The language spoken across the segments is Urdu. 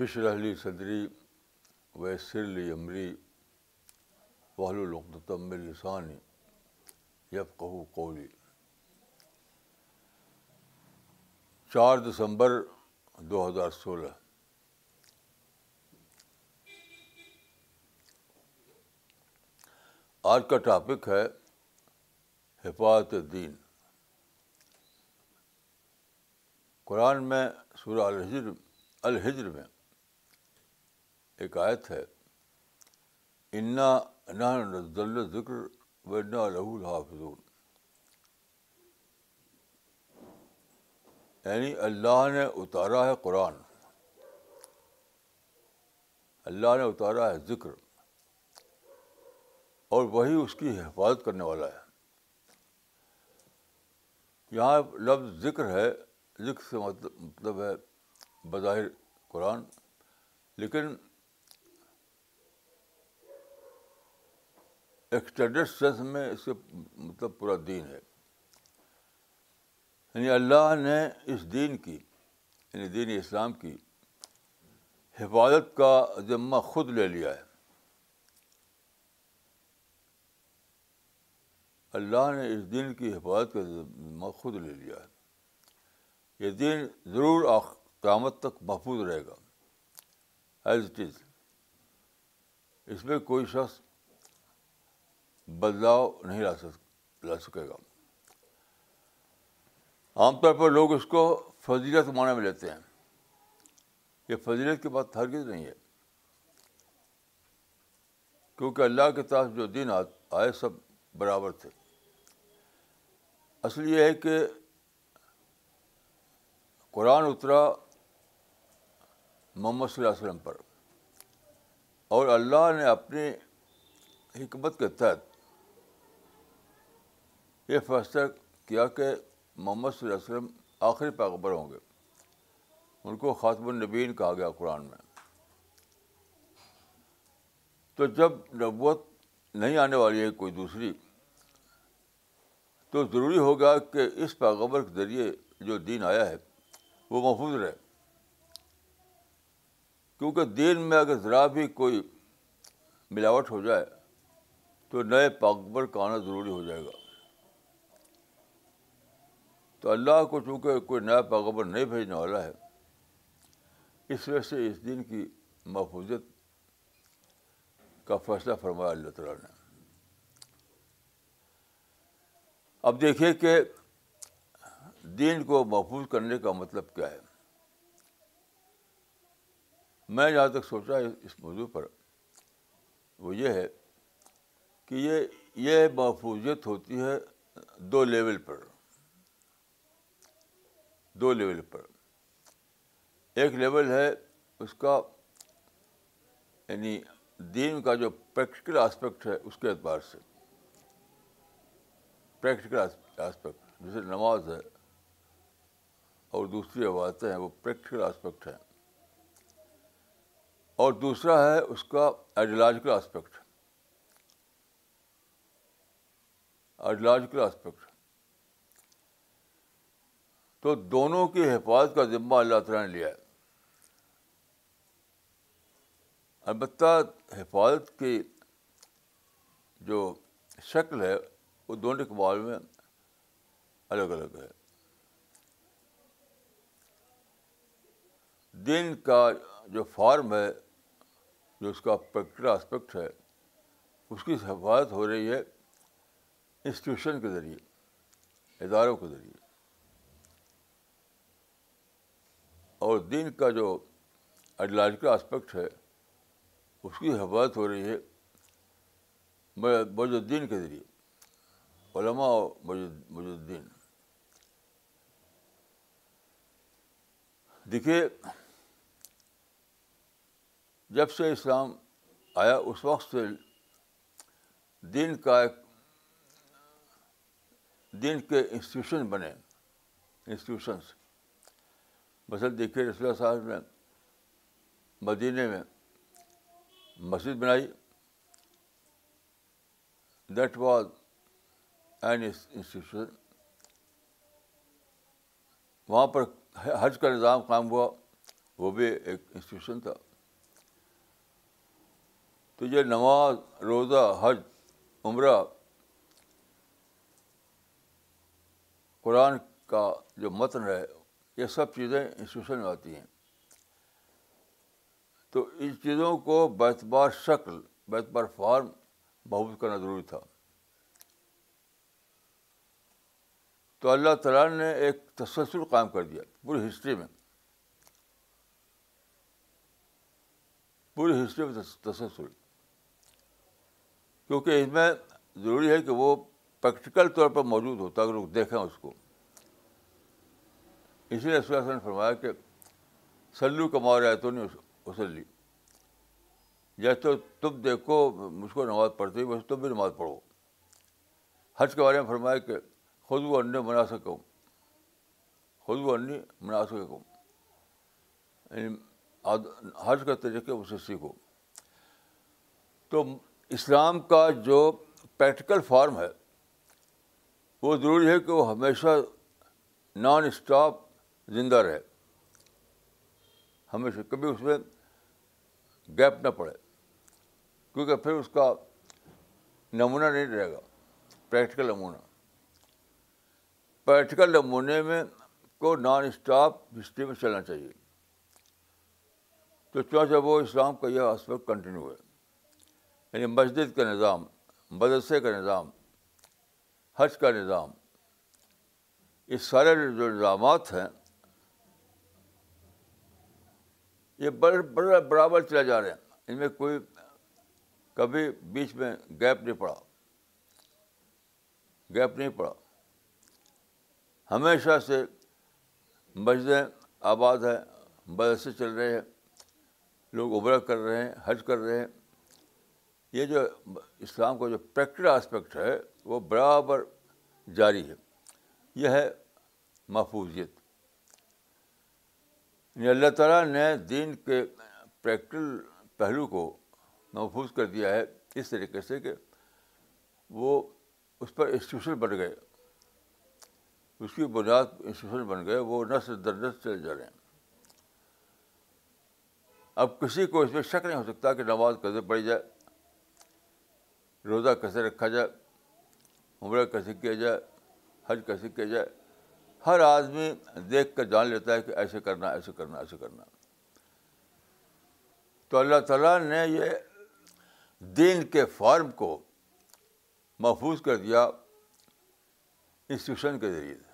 رحلی صدری ویسر لی عمری وحل العقدم السانی یب کہو قولی چار دسمبر دو ہزار سولہ آج کا ٹاپک ہے حفاظت دین قرآن میں سورہ الحجر الحجر میں ایک آیت ہے نہ نزل ذکر و نا لہو الحافظون یعنی اللہ نے اتارا ہے قرآن اللہ نے اتارا ہے ذکر اور وہی اس کی حفاظت کرنے والا ہے یہاں لفظ ذکر ہے ذکر سے مطلب ہے بظاہر قرآن لیکن ایکسٹینڈیڈ سینس میں اس کے مطلب پورا دین ہے یعنی اللہ نے اس دین کی یعنی دین اسلام کی حفاظت کا ذمہ خود لے لیا ہے اللہ نے اس دین کی حفاظت کا ذمہ خود لے لیا ہے یہ دن ضرور قیامت تک محفوظ رہے گا ایز اٹ از اس میں کوئی شخص بدلاؤ نہیں لا سک لا سکے گا عام طور پر لوگ اس کو فضیلت معنی میں لیتے ہیں یہ فضیلت کی بات ہرگز نہیں ہے کیونکہ اللہ کے طرف جو دن آئے سب برابر تھے اصل یہ ہے کہ قرآن اترا محمد صلی اللہ علیہ وسلم پر اور اللہ نے اپنی حکمت کے تحت یہ فیصلہ کیا کہ محمد صلی اللہ علیہ وسلم آخری پیغبر ہوں گے ان کو خاتم النبین کہا گیا قرآن میں تو جب نبوت نہیں آنے والی ہے کوئی دوسری تو ضروری ہوگا کہ اس پیغبر کے ذریعے جو دین آیا ہے وہ محفوظ رہے کیونکہ دین میں اگر ذرا بھی کوئی ملاوٹ ہو جائے تو نئے پاکبر کا آنا ضروری ہو جائے گا تو اللہ کو چونکہ کوئی نیا پیغبر نہیں بھیجنے والا ہے اس وجہ سے اس دن کی محفوظت کا فیصلہ فرمایا اللہ تعالیٰ نے اب دیکھیے کہ دین کو محفوظ کرنے کا مطلب کیا ہے میں جہاں تک سوچا اس موضوع پر وہ یہ ہے کہ یہ یہ محفوظیت ہوتی ہے دو لیول پر دو لیول پر ایک لیول ہے اس کا یعنی دین کا جو پریکٹیکل آسپیکٹ ہے اس کے اعتبار سے پریکٹیکل آسپیکٹ جیسے نماز ہے اور دوسری عبادتیں ہیں وہ پریکٹیکل آسپیکٹ ہیں اور دوسرا ہے اس کا آئیڈیولوجیکل آسپیکٹ آئیڈیولوجیکل آسپیکٹ تو دونوں کی حفاظت کا ذمہ اللہ تعالیٰ نے لیا ہے البتہ حفاظت کی جو شکل ہے وہ دونوں کے بارے میں الگ الگ ہے دن کا جو فارم ہے جو اس کا پریکٹیکل آسپیکٹ ہے اس کی حفاظت ہو رہی ہے انسٹیٹیوشن کے ذریعے اداروں کے ذریعے اور دین کا جو آئیڈیالوجیکل آسپیکٹ ہے اس کی حفاظت ہو رہی ہے بجال الدین کے ذریعے علماء اور الدین دیکھیے جب سے اسلام آیا اس وقت سے دین کا ایک دین کے انسٹیٹیوشن بنے انسٹیٹیوشنس مثلاً دیکھیے رسول صاحب نے مدینہ میں مسجد بنائی دیٹ واز این انسٹیٹیوشن وہاں پر حج کا نظام قائم ہوا وہ بھی ایک انسٹیٹیوشن تھا تو یہ نماز روزہ حج عمرہ قرآن کا جو متن ہے یہ سب چیزیں انسٹیٹیوشن میں آتی ہیں تو ان چیزوں کو شکل بار فارم بہبود کرنا ضروری تھا تو اللہ تعالیٰ نے ایک تسلسل قائم کر دیا پوری ہسٹری میں پوری ہسٹری میں تسلسل کیونکہ اس میں ضروری ہے کہ وہ پریکٹیکل طور پر موجود ہوتا ہے اگر لوگ دیکھیں اس کو اسی لیے اس نے فرمایا کہ سلو کما ہے تو نہیں وسلی جیسے تم دیکھو مجھ کو نماز پڑھتے ہی تم بھی نماز پڑھو حج کے بارے میں فرمایا کہ خود و منا سکوں خود و انی منا سکوں یعنی حج کا طریقے اسے سیکھو تو اسلام کا جو پریکٹیکل فارم ہے وہ ضروری ہے کہ وہ ہمیشہ نان اسٹاپ زندہ رہے ہمیشہ کبھی اس میں گیپ نہ پڑے کیونکہ پھر اس کا نمونہ نہیں رہے گا پریکٹیکل نمونہ پریکٹیکل نمونے میں کو نان اسٹاپ ہسٹری میں چلنا چاہیے تو چونچہ وہ اسلام کا یہ آسپیکٹ کنٹینیو ہے یعنی مسجد کا نظام مدرسے کا نظام حج کا نظام یہ سارے جو نظامات ہیں یہ بڑے بڑا برابر چلے جا رہے ہیں ان میں کوئی کبھی بیچ میں گیپ نہیں پڑا گیپ نہیں پڑا ہمیشہ سے مسجدیں آباد ہیں مدرسے چل رہے ہیں لوگ ابرا کر رہے ہیں حج کر رہے ہیں یہ جو اسلام کا جو پریکٹیکل آسپیکٹ ہے وہ برابر جاری ہے یہ ہے محفوظیت یعنی اللہ تعالیٰ نے دین کے پریکٹیکل پہلو کو محفوظ کر دیا ہے اس طریقے سے کہ وہ اس پر انسٹیٹیوشن بن گئے اس کی بنیاد انسٹیٹیوشن بن گئے وہ نسل در نس چلے جا رہے ہیں اب کسی کو اس میں شک نہیں ہو سکتا کہ نماز کیسے پڑھی جائے روزہ کیسے رکھا جائے عمرہ کیسے کیا جائے حج کیسے کیا جائے ہر آدمی دیکھ کر جان لیتا ہے کہ ایسے کرنا ایسے کرنا ایسے کرنا تو اللہ تعالیٰ نے یہ دین کے فارم کو محفوظ کر دیا انسٹیٹیوشن کے ذریعے سے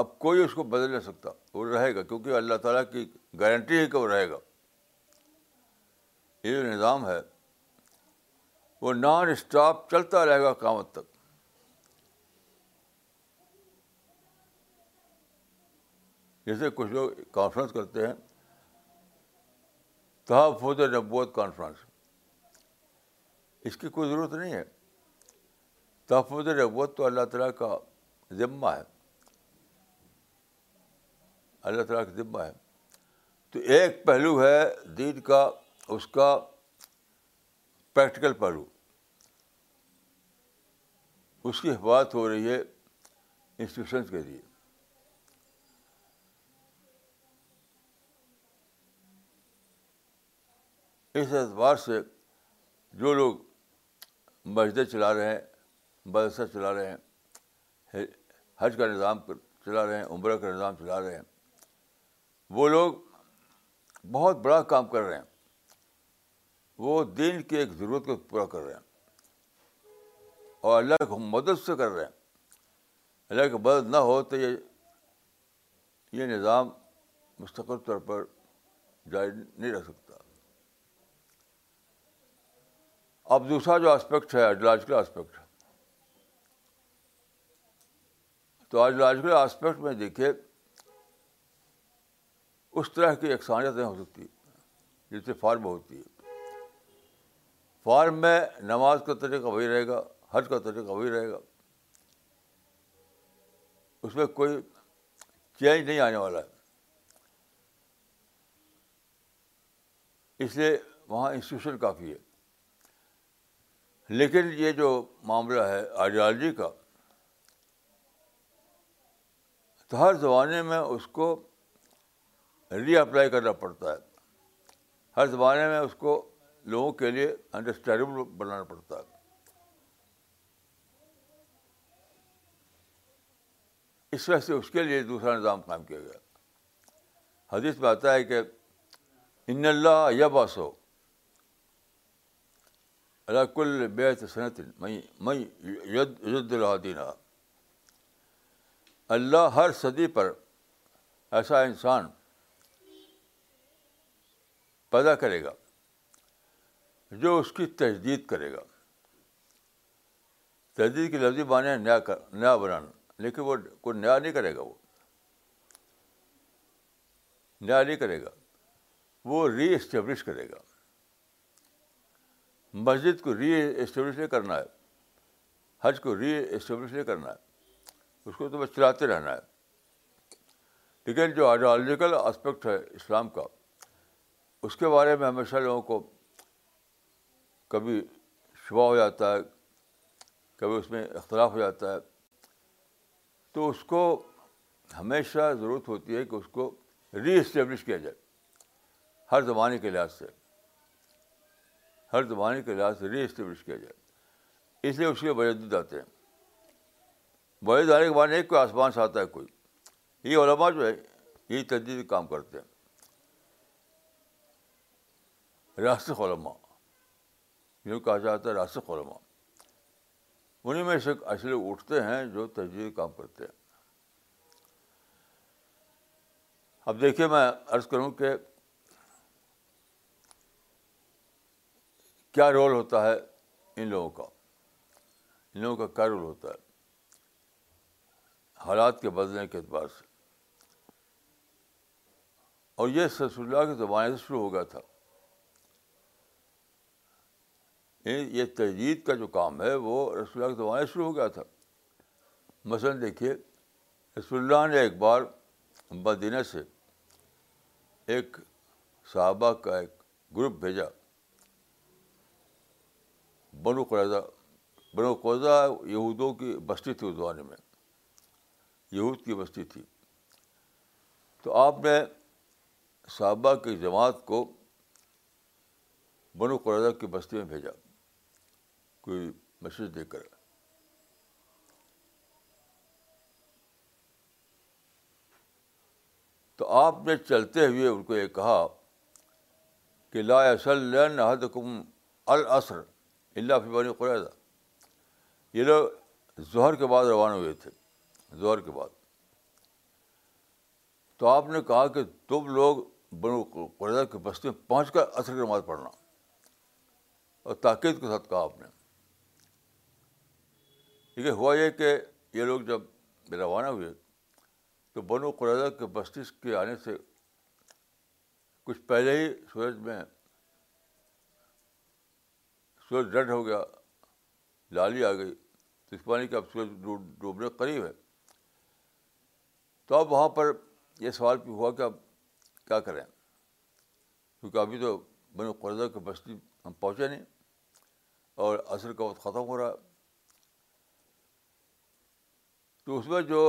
اب کوئی اس کو بدل نہیں سکتا وہ رہے گا کیونکہ اللہ تعالیٰ کی گارنٹی ہے کہ وہ رہے گا یہ جو نظام ہے وہ نان اسٹاپ چلتا رہے گا کامت تک جیسے کچھ لوگ کانفرنس کرتے ہیں تحفظ نبوت کانفرنس اس کی کوئی ضرورت نہیں ہے تحفظ نبوت تو اللہ تعالیٰ کا ذمہ ہے اللہ تعالیٰ کا ذمہ ہے تو ایک پہلو ہے دین کا اس کا پریکٹیکل پہلو اس کی حفاظت ہو رہی ہے انسٹیٹیوشنس کے لیے اس اعتبار سے جو لوگ مسجد چلا رہے ہیں مدرسہ چلا رہے ہیں حج کا نظام چلا رہے ہیں عمرہ کا نظام چلا رہے ہیں وہ لوگ بہت بڑا کام کر رہے ہیں وہ دین کی ایک ضرورت کو پورا کر رہے ہیں اور اللہ کو مدد سے کر رہے ہیں اللہ کی مدد نہ ہو تو یہ یہ نظام مستقل طور پر جاری نہیں رہ سکتا اب دوسرا جو آسپیکٹ ہے آئیڈیولوجیکل آسپیکٹ تو آئیڈیولوجیکل آسپیکٹ میں دیکھیے اس طرح کی اقسانیتیں ہو سکتی جس سے فارم ہوتی ہے فارم میں نماز کا طریقہ وہی رہے گا حج کا طریقہ وہی رہے گا اس میں کوئی چینج نہیں آنے والا ہے اس لیے وہاں انسٹیٹیوشن کافی ہے لیکن یہ جو معاملہ ہے آئیڈیالوجی کا تو ہر زمانے میں اس کو ری اپلائی کرنا پڑتا ہے ہر زمانے میں اس کو لوگوں کے لیے انڈرسٹینڈیبل بنانا پڑتا ہے اس وجہ سے اس کے لیے دوسرا نظام قائم کیا گیا حدیث میں آتا ہے کہ ان اللہ یا باسو کل بیت صنعت میں دینا اللہ ہر صدی پر ایسا انسان پیدا کرے گا جو اس کی تجدید کرے گا تجدید کی لفظی بانے نیا کر نیا بنانا لیکن وہ کوئی نیا نہیں کرے گا وہ نیا نہیں کرے گا وہ ری اسٹیبلش کرے گا مسجد کو ری اسٹیبلش نہیں کرنا ہے حج کو ری اسٹیبلش نہیں کرنا ہے اس کو تو بس چلاتے رہنا ہے لیکن جو آئیڈیالوجیکل آسپیکٹ ہے اسلام کا اس کے بارے میں ہمیشہ لوگوں کو کبھی شبہ ہو جاتا ہے کبھی اس میں اختلاف ہو جاتا ہے تو اس کو ہمیشہ ضرورت ہوتی ہے کہ اس کو ری اسٹیبلش کیا جائے ہر زمانے کے لحاظ سے ہر کے لحاظ سے ری اسٹیبلش کیا جائے اس لیے اس کے آتے ہیں بجد آنے کے بعد ایک کوئی آسمان سے آتا ہے کوئی یہ علما جو ہے یہ تجدید کام کرتے ہیں راسخ علما جن کو کہا جاتا ہے راسخ علما انہیں میں سے اصل اٹھتے ہیں جو تجدید کام کرتے ہیں اب دیکھیے میں عرض کروں کہ کیا رول ہوتا ہے ان لوگوں کا ان لوگوں کا کیا رول ہوتا ہے حالات کے بدلنے کے اعتبار سے اور یہ رسول اللہ کی زمانے سے شروع ہو گیا تھا یہ تجدید کا جو کام ہے وہ رسول اللہ کی سے شروع ہو گیا تھا مثلاً دیکھیے رسول اللہ نے ایک بار مدینہ سے ایک صحابہ کا ایک گروپ بھیجا بنو قرضہ بنو قرضہ یہودوں کی بستی تھی اس زمانے میں یہود کی بستی تھی تو آپ نے صحابہ کی جماعت کو بنو قرضہ کی بستی میں بھیجا کوئی میسیج دے کر تو آپ نے چلتے ہوئے ان کو یہ کہا کہ لا لاصل حد کم الصر اللہ فی بنی قریضہ یہ لوگ ظہر کے بعد روانہ ہوئے تھے ظہر کے بعد تو آپ نے کہا کہ تم لوگ بنو قریضہ کی کے بستی میں پہنچ کر عصر نماز پڑھنا اور تاکید کے ساتھ کہا آپ نے ہے ہوا یہ کہ یہ لوگ جب روانہ ہوئے تو بنو قریضہ کے بستی کے آنے سے کچھ پہلے ہی سورج میں سورج ریڈ ہو گیا لالی آ گئی تو اس پانی کے اب سورج ڈوبنے کے قریب ہے تو اب وہاں پر یہ سوال بھی ہوا کہ اب کیا کریں کیونکہ ابھی تو بنو قرضہ کی بستی ہم پہنچے نہیں اور عصر کا وقت ختم ہو رہا تو اس میں جو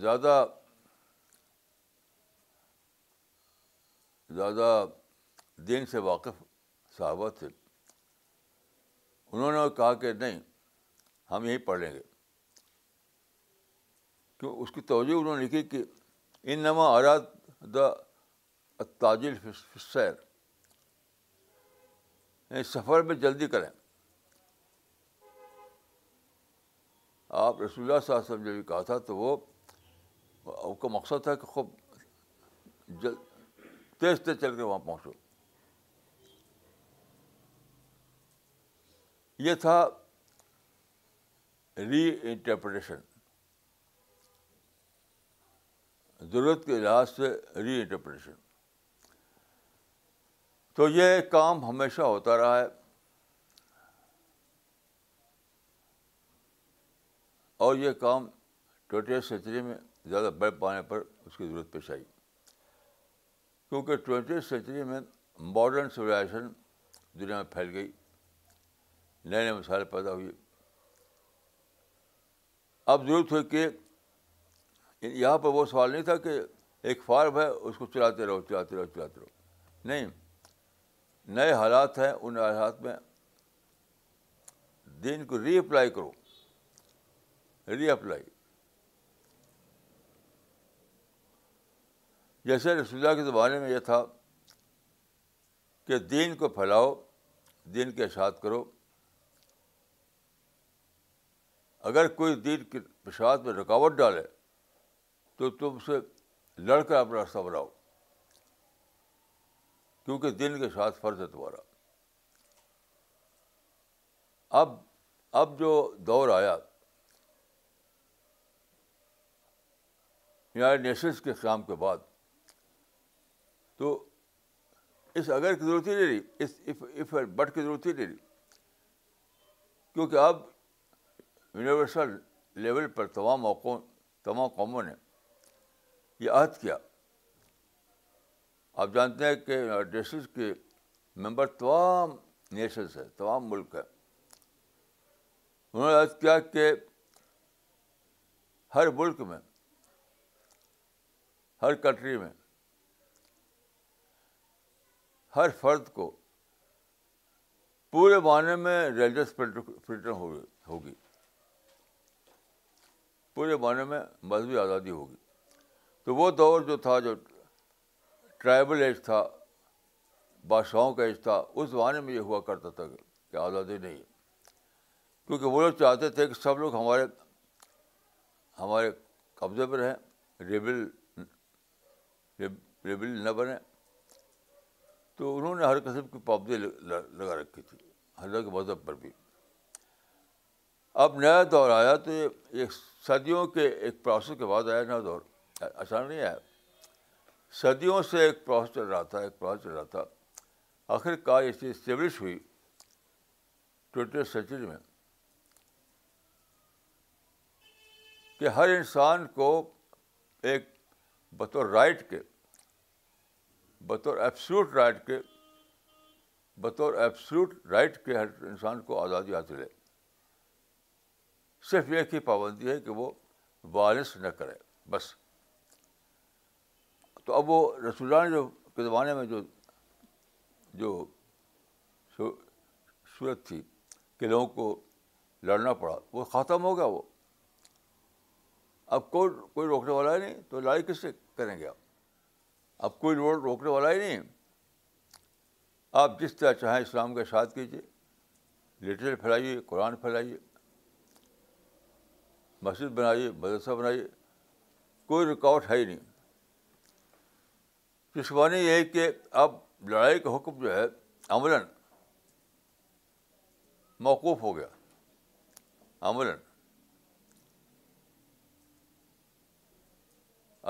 زیادہ زیادہ دین سے واقف صحابہ تھے انہوں نے کہا کہ نہیں ہم یہیں پڑھ لیں گے کیوں اس کی توجہ انہوں نے لکھی کہ ان نما آراد دا تاجل سیر سفر میں جلدی کریں آپ رسول اللہ صاحب صاحب نے بھی کہا تھا تو وہ کا مقصد تھا کہ خوب جلد تیز تیز چل کے وہاں پہنچو یہ تھا ری انٹرپریٹیشن ضرورت کے لحاظ سے ری انٹرپریٹیشن تو یہ کام ہمیشہ ہوتا رہا ہے اور یہ کام ٹوئنٹی سینچری میں زیادہ بڑھ پانے پر اس کی ضرورت پیش آئی کیونکہ ٹوئنٹی سینچری میں ماڈرن سویلائزیشن دنیا میں پھیل گئی نئے نئے مسائل پیدا ہوئے اب ضرورت ہوئی کہ یعنی یہاں پر وہ سوال نہیں تھا کہ ایک فارم ہے اس کو چلاتے رہو چلاتے رہو چلاتے رہو نہیں نئے حالات ہیں ان حالات میں دین کو ری اپلائی کرو ری اپلائی جیسے رسودا کے زمانے میں یہ تھا کہ دین کو پھیلاؤ دین کے اشاعت کرو اگر کوئی دین کی پشاد میں رکاوٹ ڈالے تو تم سے لڑ کر اپنا راستہ بناؤ کیونکہ دین کے ساتھ فرض ہے تمہارا اب اب جو دور آیا یونائٹڈ یعنی نیشنس کے قیام کے بعد تو اس اگر کی ضرورت ہی نہیں رہی اس بٹ کی ضرورت ہی نہیں رہی کیونکہ اب یونیورسل لیول پر تمام موقعوں تمام قوموں نے یہ عہد کیا آپ جانتے ہیں کہ یونائیشنس کے ممبر تمام نیشنز ہیں تمام ملک ہیں انہوں نے عہد کیا کہ ہر ملک میں ہر کنٹری میں ہر فرد کو پورے معنی میں ریلیجس فریڈم ہوگی پورے معنی میں مذہبی آزادی ہوگی تو وہ دور جو تھا جو ٹرائبل ایج تھا بادشاہوں کا ایج تھا اس زمانے میں یہ ہوا کرتا تھا کہ آزادی نہیں کیونکہ وہ لوگ چاہتے تھے کہ سب لوگ ہمارے ہمارے قبضے پر رہیں ریبل ریبل نہ بنے تو انہوں نے ہر قسم کی پابندی لگا رکھی تھی حضرت کے مذہب پر بھی اب نیا دور آیا تو یہ ایک صدیوں کے ایک پروسیس کے بعد آیا نیا دور آسان نہیں آیا صدیوں سے ایک پروسیس چل رہا تھا ایک پروسیس چل رہا تھا آخر کار یہ چیز اسٹیبلش ہوئی ٹوئنٹی سینچری میں کہ ہر انسان کو ایک بطور رائٹ کے بطور ایبسلوٹ رائٹ کے بطور ایبسلوٹ رائٹ کے ہر انسان کو آزادی حاصل ہے صرف ایک ہی پابندی ہے کہ وہ وائلنس نہ کرے بس تو اب وہ نے جو کے زمانے میں جو جو صورت تھی کہ لوگوں کو لڑنا پڑا وہ ختم ہو گیا وہ اب کوئی کوئی روکنے والا ہی نہیں تو لڑائی کس سے کریں گے آپ اب کوئی روڈ روکنے والا ہی نہیں آپ جس طرح چاہیں اسلام کا اشاد کیجیے لٹریچر پھیلائیے قرآن پھیلائیے مسجد بنائی مدرسہ بنائیے کوئی رکاوٹ ہے ہی نہیں جسمانی یہ ہے کہ اب لڑائی کا حکم جو ہے عملاً موقوف ہو گیا عملاً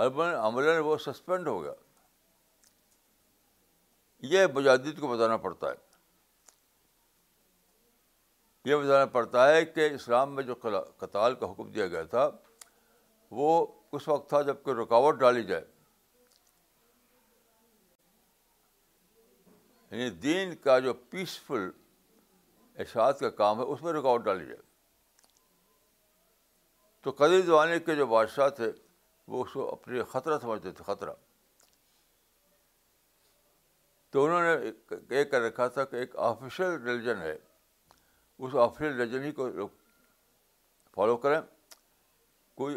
عملاً عملاً وہ سسپینڈ ہو گیا یہ بجادد کو بتانا پڑتا ہے یہ بتانا پڑتا ہے کہ اسلام میں جو قتال کا حکم دیا گیا تھا وہ اس وقت تھا جب کہ رکاوٹ ڈالی جائے یعنی دین کا جو پیسفل احساس کا کام ہے اس میں رکاوٹ ڈالی جائے تو قدیم کے جو بادشاہ تھے وہ اس کو اپنے خطرہ سمجھتے تھے خطرہ تو انہوں نے یہ کر رکھا تھا کہ ایک آفیشیل ریلیجن ہے اس آفریل ہی کو لوگ فالو کریں کوئی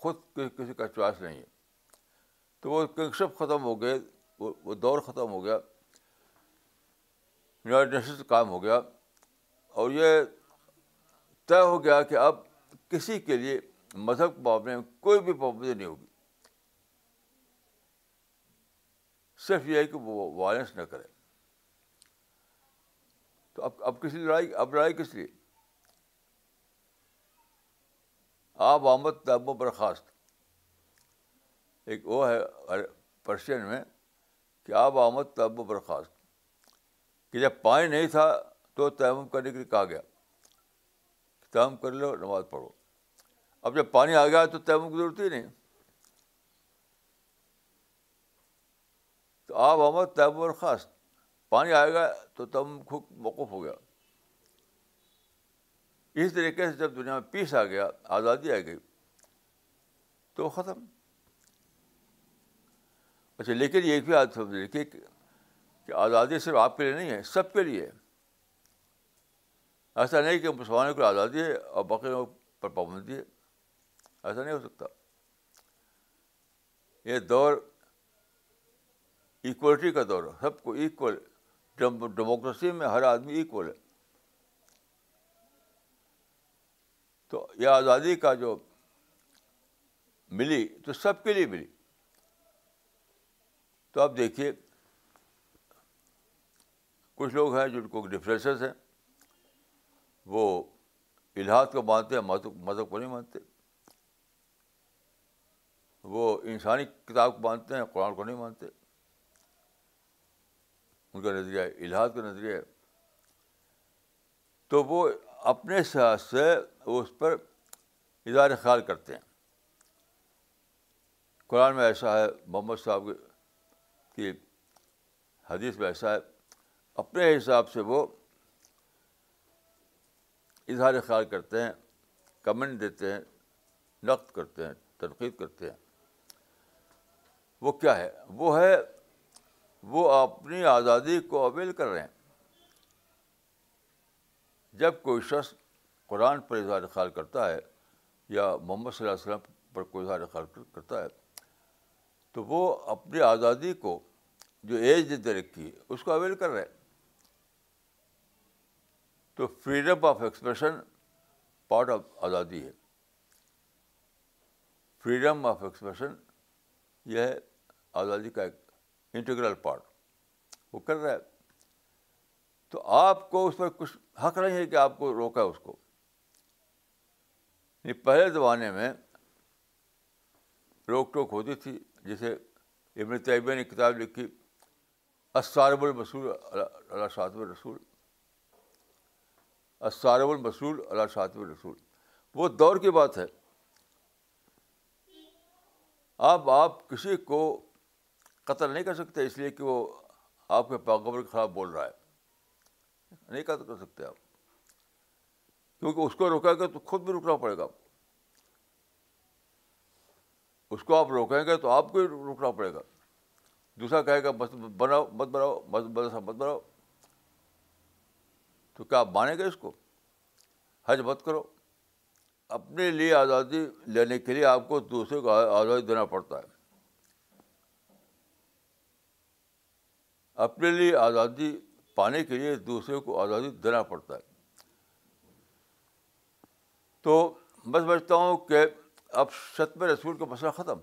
خود کسی کا چوائس نہیں ہے تو وہ کنگشپ ختم ہو گئے وہ دور ختم ہو گیا یونائٹڈ نیشنز قائم ہو گیا اور یہ طے ہو گیا کہ اب کسی کے لیے مذہب کے معاملے میں کوئی بھی پابندی نہیں ہوگی صرف یہ ہے کہ وہ وائلنس نہ کریں تو اب اب کس لیے لڑائی اب لڑائی کس لیے آب آمد تب و برخاست ایک وہ ہے پرشین میں کہ آب آمد تب و برخاست کہ جب پانی نہیں تھا تو تیمم کرنے کے لیے کہا گیا تیمم کر لو نماز پڑھو اب جب پانی آ گیا تو تیمم کی ضرورت ہی نہیں تو آب آمد تاب و برخاست پانی آئے گا تو تم خود موقف ہو گیا اس طریقے سے جب دنیا میں پیس آ گیا آزادی آ گئی تو ختم اچھا لیکن یہ بھی آج لیجیے کہ آزادی صرف آپ کے لیے نہیں ہے سب کے لیے ایسا نہیں کہ مسلمانوں کو آزادی ہے اور باقی پر پابندی ہے ایسا نہیں ہو سکتا یہ دور ایکولیٹی کا دور ہے سب کو ایکول ڈیموکریسی میں ہر آدمی ایکول ہے تو یہ آزادی کا جو ملی تو سب کے لیے ملی تو اب دیکھیے کچھ لوگ ہیں جن کو ڈفرینسز ہیں وہ الحاط کو مانتے ہیں مذہب کو نہیں مانتے وہ انسانی کتاب کو مانتے ہیں قرآن کو نہیں مانتے ان کا نظریہ الحاد کا نظریہ ہے تو وہ اپنے ساتھ سے وہ اس پر اظہار خیال کرتے ہیں قرآن میں ایسا ہے محمد صاحب کی حدیث میں ایسا ہے اپنے حساب سے وہ اظہار خیال کرتے ہیں کمنٹ دیتے ہیں نقد کرتے ہیں تنقید کرتے ہیں وہ کیا ہے وہ ہے وہ اپنی آزادی کو اویل کر رہے ہیں جب کوئی شخص قرآن پر اظہار خیال کرتا ہے یا محمد صلی اللہ علیہ وسلم پر کوئی اظہار خیال کرتا ہے تو وہ اپنی آزادی کو جو ایج نے دے رکھی ہے اس کو اویل کر رہے ہیں تو freedom of expression part of آزادی ہے فریڈم آف ایکسپریشن یہ ہے آزادی کا ایک انٹیگرل پارٹ وہ کر رہا ہے تو آپ کو اس پر کچھ حق نہیں ہے کہ آپ کو روکا اس کو یعنی پہلے زمانے میں روک ٹوک ہوتی تھی جیسے ابن طیبہ نے کتاب لکھی اسارب المسول اللہ شاطب رسول اسارب المسول اللہ شاطب رسول وہ دور کی بات ہے اب آپ کسی کو قتل نہیں کر سکتے اس لیے کہ وہ آپ کے کے خلاف بول رہا ہے نہیں قتل کر سکتے آپ کیونکہ اس کو روکیں گے تو خود بھی رکنا پڑے گا آپ کو اس کو آپ روکیں گے تو آپ کو ہی رکنا پڑے گا دوسرا کہے گا مت بناؤ مت بناؤ مت بناؤ تو کیا آپ مانیں گے اس کو حج مت کرو اپنے لیے آزادی لینے کے لیے آپ کو دوسرے کو آزادی دینا پڑتا ہے اپنے لیے آزادی پانے کے لیے دوسرے کو آزادی دینا پڑتا ہے تو میں سمجھتا ہوں کہ اب شتم میں رسول کا مسئلہ ختم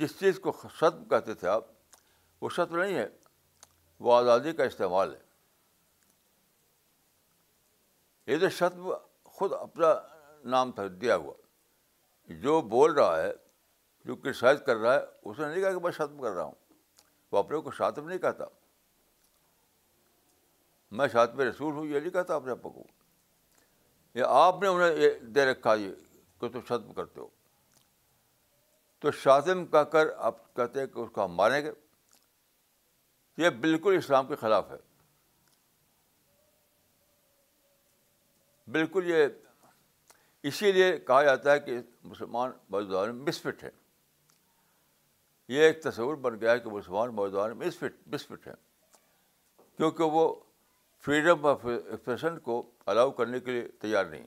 جس چیز کو شتم کہتے تھے آپ وہ شتم نہیں ہے وہ آزادی کا استعمال ہے یہ تو شتم خود اپنا نام تھا دیا ہوا جو بول رہا ہے جو کرسائز کر رہا ہے اس نے نہیں کہا کہ میں شتم کر رہا ہوں وہ اپنے کو شاطم نہیں کہتا میں شاتم رسول ہوں یہ نہیں کہتا اپنے آپ کو یا آپ نے انہیں یہ دے رکھا یہ کہ تم شتم کرتے ہو تو شاطم کہہ کر آپ کہتے ہیں کہ اس کو ہم ماریں گے یہ بالکل اسلام کے خلاف ہے بالکل یہ اسی لیے کہا جاتا ہے کہ مسلمان بزدار مسفٹ بسفٹ ہے یہ ایک تصور بن گیا ہے کہ مسلمان موجودہ مسفٹ مسفٹ بسفٹ ہیں کیونکہ وہ فریڈم آف ایکسپریشن کو الاؤ کرنے کے لیے تیار نہیں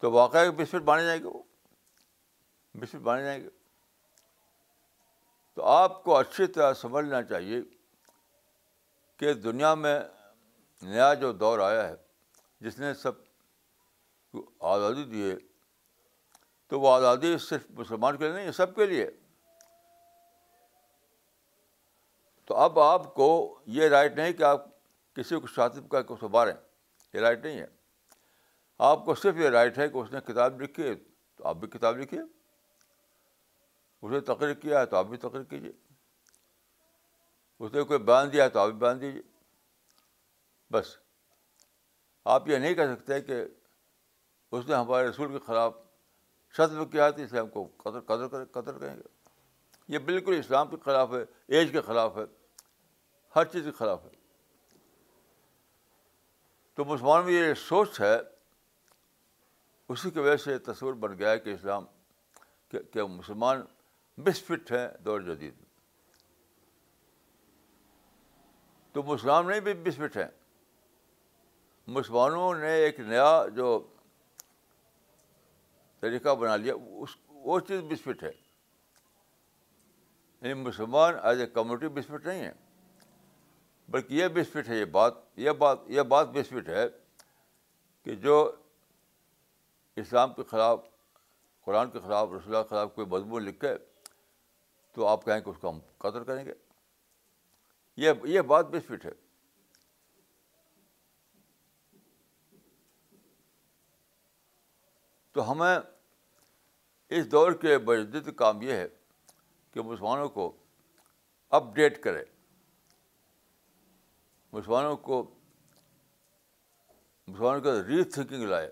تو واقعہ بسفٹ بانے جائیں گے وہ مسفٹ مانے بانے جائیں گے تو آپ کو اچھی طرح سمجھنا چاہیے کہ دنیا میں نیا جو دور آیا ہے جس نے سب آزادی دی ہے تو وہ آزادی صرف مسلمان کے لیے نہیں سب کے لیے تو اب آپ کو یہ رائٹ نہیں کہ آپ کسی کو صاطب کا کو باریں یہ رائٹ نہیں ہے آپ کو صرف یہ رائٹ ہے کہ اس نے کتاب لکھی ہے تو آپ بھی کتاب لکھیے اس نے تقریر کیا ہے تو آپ بھی تقریر کیجیے اس نے کوئی بیان دیا ہے تو آپ بھی بیان دیجیے بس آپ یہ نہیں کہہ سکتے کہ اس نے ہمارے رسول کے خلاف میں کیا ہم کو قدر قدر کر قدر کریں گے یہ بالکل اسلام کے خلاف ہے ایج کے خلاف ہے ہر چیز کے خلاف ہے تو مسلمان میں یہ سوچ ہے اسی کی وجہ سے تصور بن گیا ہے کہ اسلام کہ مسلمان فٹ ہیں دور جدید میں تو مسلمان نہیں بھی فٹ ہیں مسلمانوں نے ایک نیا جو طریقہ بنا لیا اس وہ چیز بسفٹ ہے یعنی مسلمان ایز اے کمیونٹی بسفٹ نہیں ہے بلکہ یہ بسفٹ ہے یہ بات یہ بات یہ بات بسفٹ ہے کہ جو اسلام کے خلاف قرآن کے خلاف رسول کے خلاف کوئی مضمون لکھے تو آپ کہیں کہ اس کو ہم قطر کریں گے یہ یہ بات بسفٹ ہے تو ہمیں اس دور کے بجدید کام یہ ہے کہ مسلمانوں کو اپ ڈیٹ کرے مسلمانوں کو مسلمانوں کو ری تھنکنگ لائے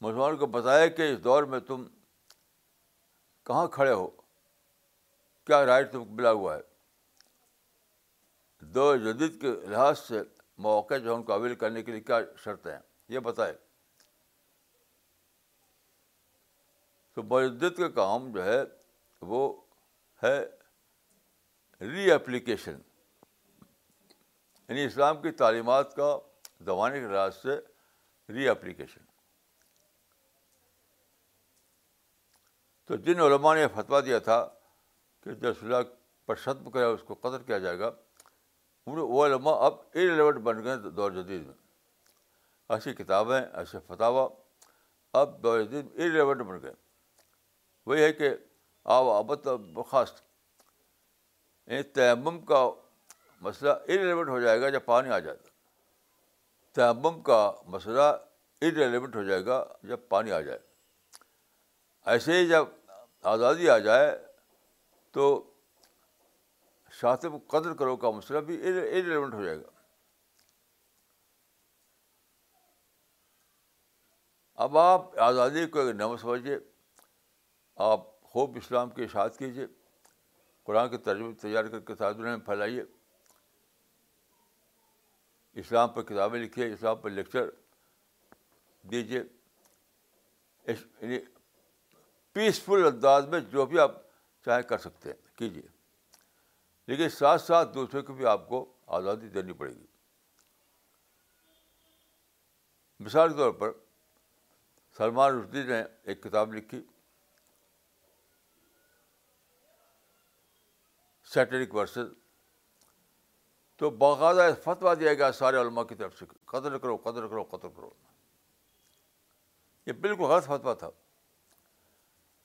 مسلمانوں کو بتائے کہ اس دور میں تم کہاں کھڑے ہو کیا رائٹ تم کو ملا ہوا ہے دو جدید کے لحاظ سے مواقع جو ہے ان قابل کرنے کے لیے کیا شرطیں ہیں یہ بتائے تو کا کام جو ہے وہ ہے ری اپلیکیشن یعنی اسلام کی تعلیمات کا زمانے کے لحاظ سے ری اپلیکیشن تو جن علماء نے فتویٰ دیا تھا کہ جس اللہ پر خطم کرے اس کو قتل کیا جائے گا وہ علماء اب ارلیونٹ بن گئے دور جدید میں ایسی کتابیں ایسے فتویٰ اب دور جدید ارلیونٹ بن گئے وہی ہے کہ آب آبت بخاست یعنی تیمم کا مسئلہ ارریلیونٹ ہو جائے گا جب پانی آ جائے گا تیمم کا مسئلہ ارریلیونٹ ہو جائے گا جب پانی آ جائے ایسے ہی جب آزادی آ جائے تو شاطب قدر کرو کا مسئلہ بھی ارریلیونٹ ہو جائے گا اب آپ آزادی کو ایک نمبر سمجھیے آپ ہوپ اسلام کی اشاعت کیجیے قرآن کے ترجمے تیار کر کے میں پھیلائیے اسلام پر کتابیں لکھیے اسلام پر لیکچر دیجیے پیسفل یعنی انداز میں جو بھی آپ چاہیں کر سکتے ہیں کیجیے لیکن ساتھ ساتھ دوسرے کو بھی آپ کو آزادی دینی پڑے گی مثال کے طور پر سلمان رشدی نے ایک کتاب لکھی سیٹرک ورسز تو باقاعدہ فتویٰ دیا گیا سارے علماء کی طرف سے قتل کرو قتل کرو قتل کرو یہ بالکل غلط فتویٰ تھا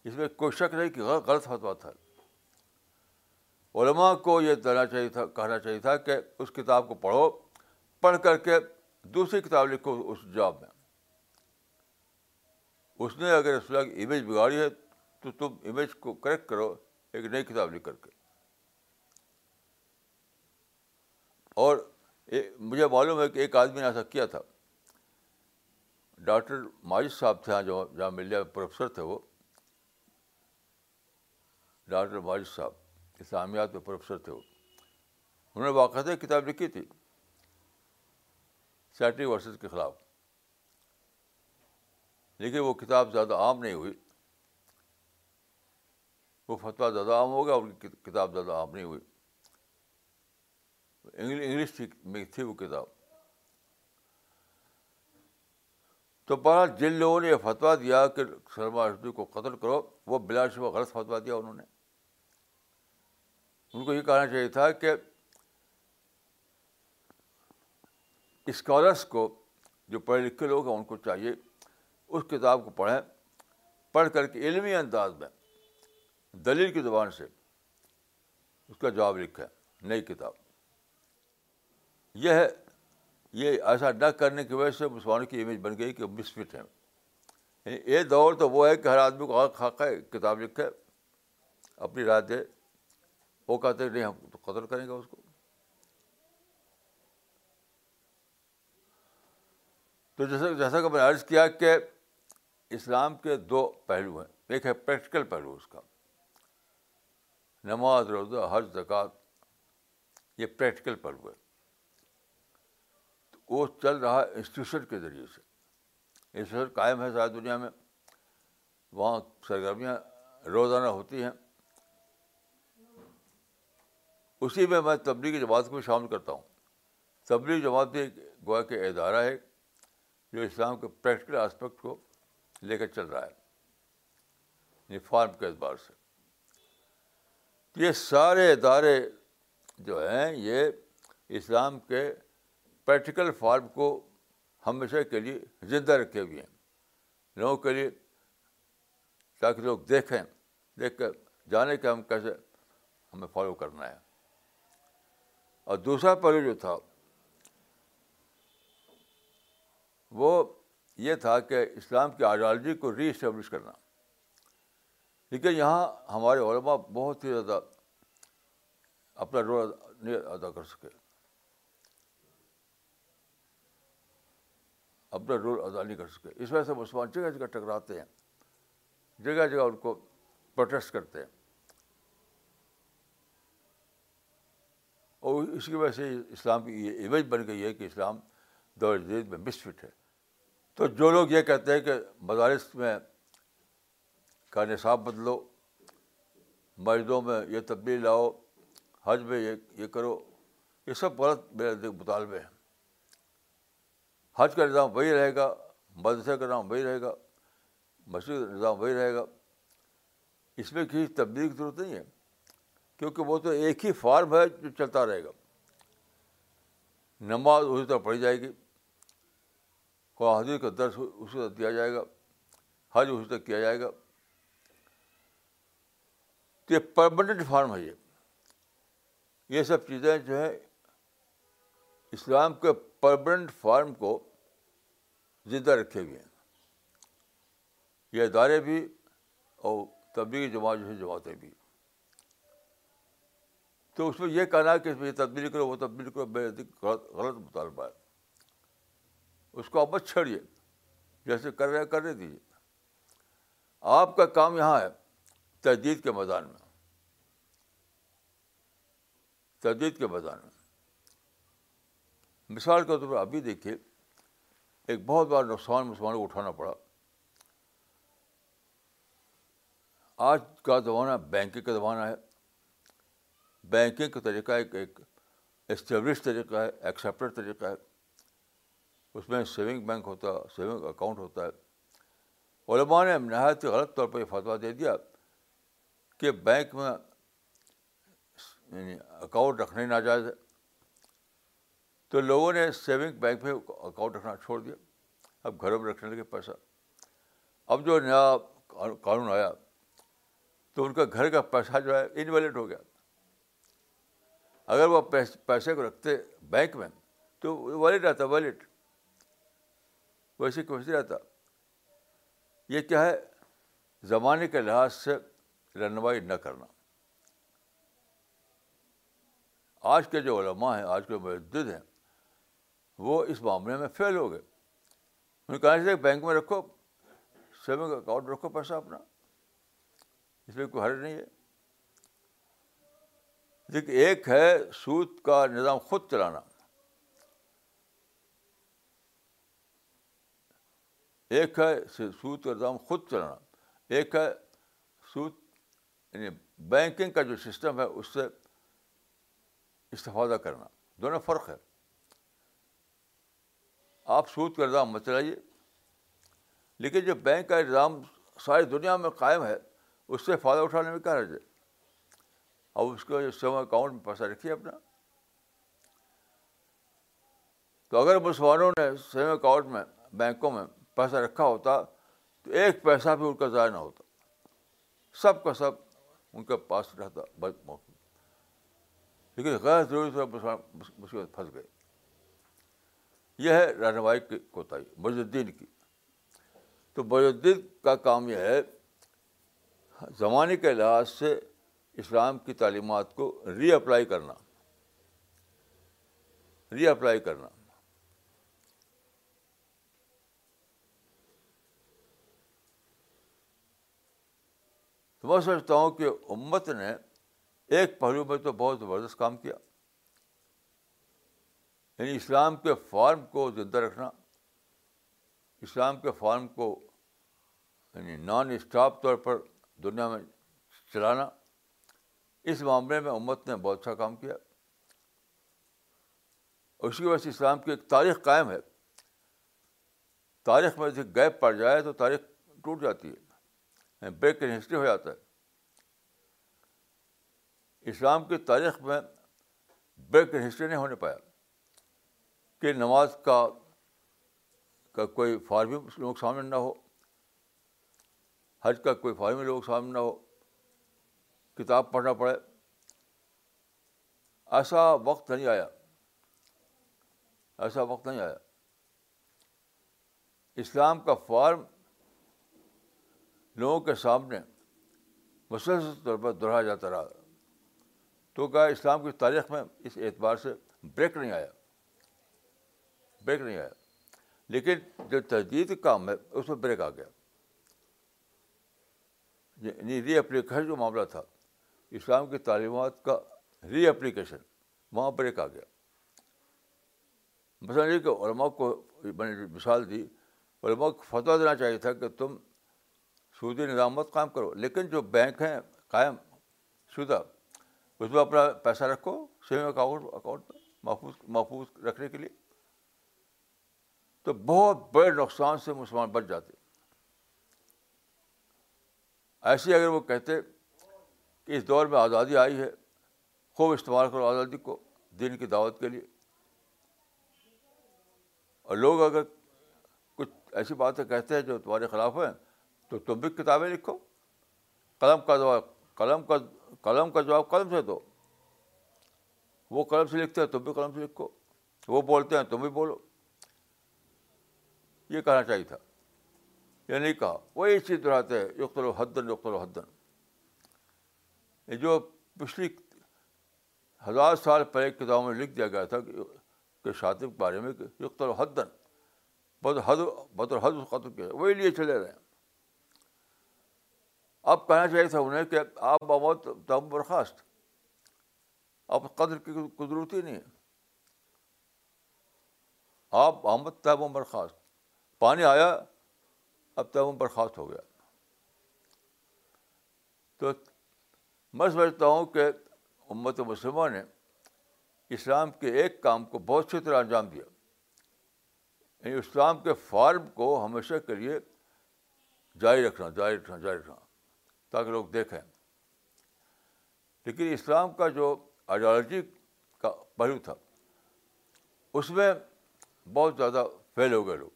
اس میں کوئی شک نہیں کہ غلط فتویٰ تھا علماء کو یہ دینا چاہیے تھا کہنا چاہیے تھا کہ اس کتاب کو پڑھو پڑھ کر کے دوسری کتاب لکھو اس جاب میں اس نے اگر اس وقت امیج بگاڑی ہے تو تم امیج کو کریکٹ کرو ایک نئی کتاب لکھ کر کے اور مجھے معلوم ہے کہ ایک آدمی نے ایسا کیا تھا ڈاکٹر ماجد صاحب تھے جو جہاں ملیہ پروفیسر تھے وہ ڈاکٹر ماجد صاحب اسلامیات میں پروفیسر تھے وہ انہوں نے واقعات کتاب لکھی تھی سیٹری ورسز کے خلاف لیکن وہ کتاب زیادہ عام نہیں ہوئی وہ فتویٰ زیادہ عام ہو گیا ان کی کتاب زیادہ عام نہیں ہوئی انگلش تھی میں تھی وہ کتاب تو بارہ جن لوگوں نے یہ فتویٰ دیا کہ سلمان رشدی کو قتل کرو وہ بلا شبہ غلط فتویٰ دیا انہوں نے ان کو یہ کہنا چاہیے تھا کہ اسکالرس کو جو پڑھے لکھے لوگ ہیں ان کو چاہیے اس کتاب کو پڑھیں پڑھ کر کے علمی انداز میں دلیل کی زبان سے اس کا جواب لکھا ہے نئی کتاب یہ ہے یہ ایسا نہ کرنے کی وجہ سے مسلمانوں کی امیج بن گئی کہ مسفٹ ہیں یعنی یہ دور تو وہ ہے کہ ہر آدمی کو خاک ہے کتاب لکھے اپنی رائے دے وہ کہتے ہیں نہیں ہم تو قتل کریں گے اس کو تو جیسا جیسا کہ میں نے عرض کیا کہ اسلام کے دو پہلو ہیں ایک ہے پریکٹیکل پہلو اس کا نماز روزہ حج زکوٰۃ یہ پریکٹیکل پہلو ہے وہ چل رہا ہے انسٹیٹیوشن کے ذریعے سے انسٹیٹیوشن قائم ہے ساری دنیا میں وہاں سرگرمیاں روزانہ ہوتی ہیں اسی میں میں تبلیغی جماعت کو شامل کرتا ہوں تبلیغی جماعت بھی گوا کے ادارہ ہے جو اسلام کے پریکٹیکل آسپیکٹ کو لے کر چل رہا ہے فارم کے اعتبار سے یہ سارے ادارے جو ہیں یہ اسلام کے پریکٹیکل فارم کو ہمیشہ کے لیے زندہ رکھے ہوئے ہیں لوگوں کے لیے تاکہ لوگ دیکھیں دیکھ کر جانے کہ ہم کیسے ہمیں فالو کرنا ہے اور دوسرا پہلو جو تھا وہ یہ تھا کہ اسلام کی آئیڈیالوجی کو ری اسٹیبلش کرنا لیکن یہاں ہمارے علماء بہت ہی زیادہ اپنا رول نہیں ادا کر سکے اپنا رول ادا نہیں کر سکے اس وجہ سے مسلمان جگہ جگہ ٹکراتے ہیں جگہ جگہ ان کو پروٹیسٹ کرتے ہیں اور اس کی وجہ سے اسلام کی یہ امیج بن گئی ہے کہ اسلام دور جدید میں مسفٹ ہے تو جو لوگ یہ کہتے ہیں کہ مدارس میں کا نصاب بدلو مسجدوں میں یہ تبدیلی لاؤ حج میں یہ یہ کرو یہ سب غلط میرے مطالبے ہیں حج کا نظام وہی رہے گا مدرسہ کا نظام وہی رہے گا مسجد کا نظام وہی رہے گا اس میں کسی تبدیلی کی ضرورت نہیں ہے کیونکہ وہ تو ایک ہی فارم ہے جو چلتا رہے گا نماز اسی طرح پڑھی جائے گی قرآن حدیث کا درس اسی طرح دیا جائے گا حج اسی طرح کیا جائے گا تو یہ پرماننٹ فارم ہے یہ یہ سب چیزیں جو ہیں اسلام کے پرماننٹ فارم کو زندہ رکھے ہوئے ہیں یہ ادارے بھی اور تبدیلی جماعت جو جماعتیں بھی تو اس میں یہ کہنا ہے کہ اس میں یہ تبدیلی کرو وہ تبدیلی کرو بے غلط غلط مطالبہ ہے اس کو آپ مت چھڑیے جیسے کر رہے ہیں کرنے دیجیے آپ کا کام یہاں ہے تجدید کے میدان میں تجدید کے میدان میں مثال کے طور پر ابھی دیکھیے ایک بہت بڑا نقصان مسلمان کو اٹھانا پڑا آج کا زمانہ بینکنگ کا زمانہ ہے بینکنگ کا طریقہ ایک ایک اسٹیبلش طریقہ ہے ایکسیپٹڈ طریقہ ہے اس میں سیونگ بینک ہوتا ہے سیونگ اکاؤنٹ ہوتا ہے علماء نے نہایت ہی غلط طور پر یہ فتویٰ دے دیا کہ بینک میں اکاؤنٹ یعنی رکھنے ناجائز ہے تو لوگوں نے سیونگ بینک میں اکاؤنٹ رکھنا چھوڑ دیا اب گھروں میں رکھنے لگے پیسہ اب جو نیا قانون آیا تو ان کا گھر کا پیسہ جو ہے انویلڈ ہو گیا اگر وہ پیسے کو رکھتے بینک میں تو ویلڈ رہتا ویلڈ ویسے کوشش نہیں یہ کیا ہے زمانے کے لحاظ سے رہنمائی نہ کرنا آج کے جو علماء ہیں آج کے مجدد ہیں وہ اس معاملے میں فیل ہو گئے انہوں نے کہا جی کہ بینک میں رکھو سیونگ اکاؤنٹ رکھو پیسہ اپنا اس میں کوئی حرج نہیں ہے دیکھیے ایک ہے سود کا نظام خود چلانا ایک ہے سود کا نظام خود چلانا ایک ہے سود یعنی بینکنگ کا جو سسٹم ہے اس سے استفادہ کرنا دونوں فرق ہے آپ سود کا مت چلائیے لیکن جو بینک کا نظام ساری دنیا میں قائم ہے اس سے فائدہ اٹھانے میں کیا رہ جائے اب اس کے سیو اکاؤنٹ میں پیسہ رکھیے اپنا تو اگر مسلمانوں نے سیو اکاؤنٹ میں بینکوں میں پیسہ رکھا ہوتا تو ایک پیسہ بھی ان کا ضائع نہ ہوتا سب کا سب ان کے پاس رہتا بد لیکن غیر ضروری پر مصیبت پھنس گئے یہ ہے رہنمائی کی کوتاہی بج الدین کی تو بج الدین کا کام یہ ہے زمانے کے لحاظ سے اسلام کی تعلیمات کو ری اپلائی کرنا ری اپلائی کرنا تو میں سمجھتا ہوں کہ امت نے ایک پہلو میں تو بہت زبردست کام کیا یعنی اسلام کے فارم کو زندہ رکھنا اسلام کے فارم کو یعنی نان اسٹاپ طور پر دنیا میں چلانا اس معاملے میں امت نے بہت اچھا کام کیا اسی وجہ سے اسلام کی ایک تاریخ قائم ہے تاریخ میں گیپ پڑ جائے تو تاریخ ٹوٹ جاتی ہے یعنی بریک ان ہسٹری ہو جاتا ہے اسلام کی تاریخ میں بریک ان ہسٹری نہیں ہونے پایا کہ نماز کا کا کوئی فارمی لوگ سامنے نہ ہو حج کا کوئی فارمی لوگ سامنے نہ ہو کتاب پڑھنا پڑے ایسا وقت نہیں آیا ایسا وقت نہیں آیا اسلام کا فارم لوگوں کے سامنے مسلسل طور پر دہرایا جاتا رہا تو کیا اسلام کی تاریخ میں اس اعتبار سے بریک نہیں آیا بریک نہیں آیا لیکن جو تجدید کام ہے اس میں بریک آ گیا یعنی ری اپلیکیشن جو معاملہ تھا اسلام کی تعلیمات کا ری اپلیکیشن وہاں بریک آ گیا مثلاً یہ کہ علماء کو میں نے مثال دی علماء کو فتویٰ دینا چاہیے تھا کہ تم سودی نظامت قائم کرو لیکن جو بینک ہیں قائم شدہ اس میں اپنا پیسہ رکھو سیونگ اکاؤنٹ اکاؤنٹ محفوظ محفوظ رکھنے کے لیے تو بہت بڑے نقصان سے مسلمان بچ جاتے ایسے اگر وہ کہتے کہ اس دور میں آزادی آئی ہے خوب استعمال کرو آزادی کو دین کی دعوت کے لیے اور لوگ اگر کچھ ایسی باتیں کہتے ہیں جو تمہارے خلاف ہیں تو تم بھی کتابیں لکھو قلم کا جواب قلم کا قلم کا جواب قلم سے دو وہ قلم سے لکھتے ہیں تم بھی قلم سے لکھو وہ بولتے ہیں تم بھی بولو یہ کہنا چاہیے تھا یا یعنی نہیں کہا وہی چیز دہراتے ہیں یقتل و حدن الحدن جو پچھلی ہزار سال پہلے کتابوں میں لکھ دیا گیا تھا کہ شاطب کے بارے میں یقت الحدن حدن بد الحد قتل کے وہی لیے چلے رہے ہیں اب کہنا چاہیے تھا انہیں کہ آپ بہت دم برخاست آپ قدر کی قدرتی نہیں ہے آپ احمد و برخاست پانی آیا اب تک وہ برخاست ہو گیا تو میں سمجھتا ہوں کہ امت مسلمہ نے اسلام کے ایک کام کو بہت اچھی طرح انجام دیا یعنی اسلام کے فارم کو ہمیشہ کے لیے جاری رکھنا جاری رکھنا جاری رکھنا تاکہ لوگ دیکھیں لیکن اسلام کا جو آئیڈیالوجی کا پہلو تھا اس میں بہت زیادہ فیل ہو گئے لوگ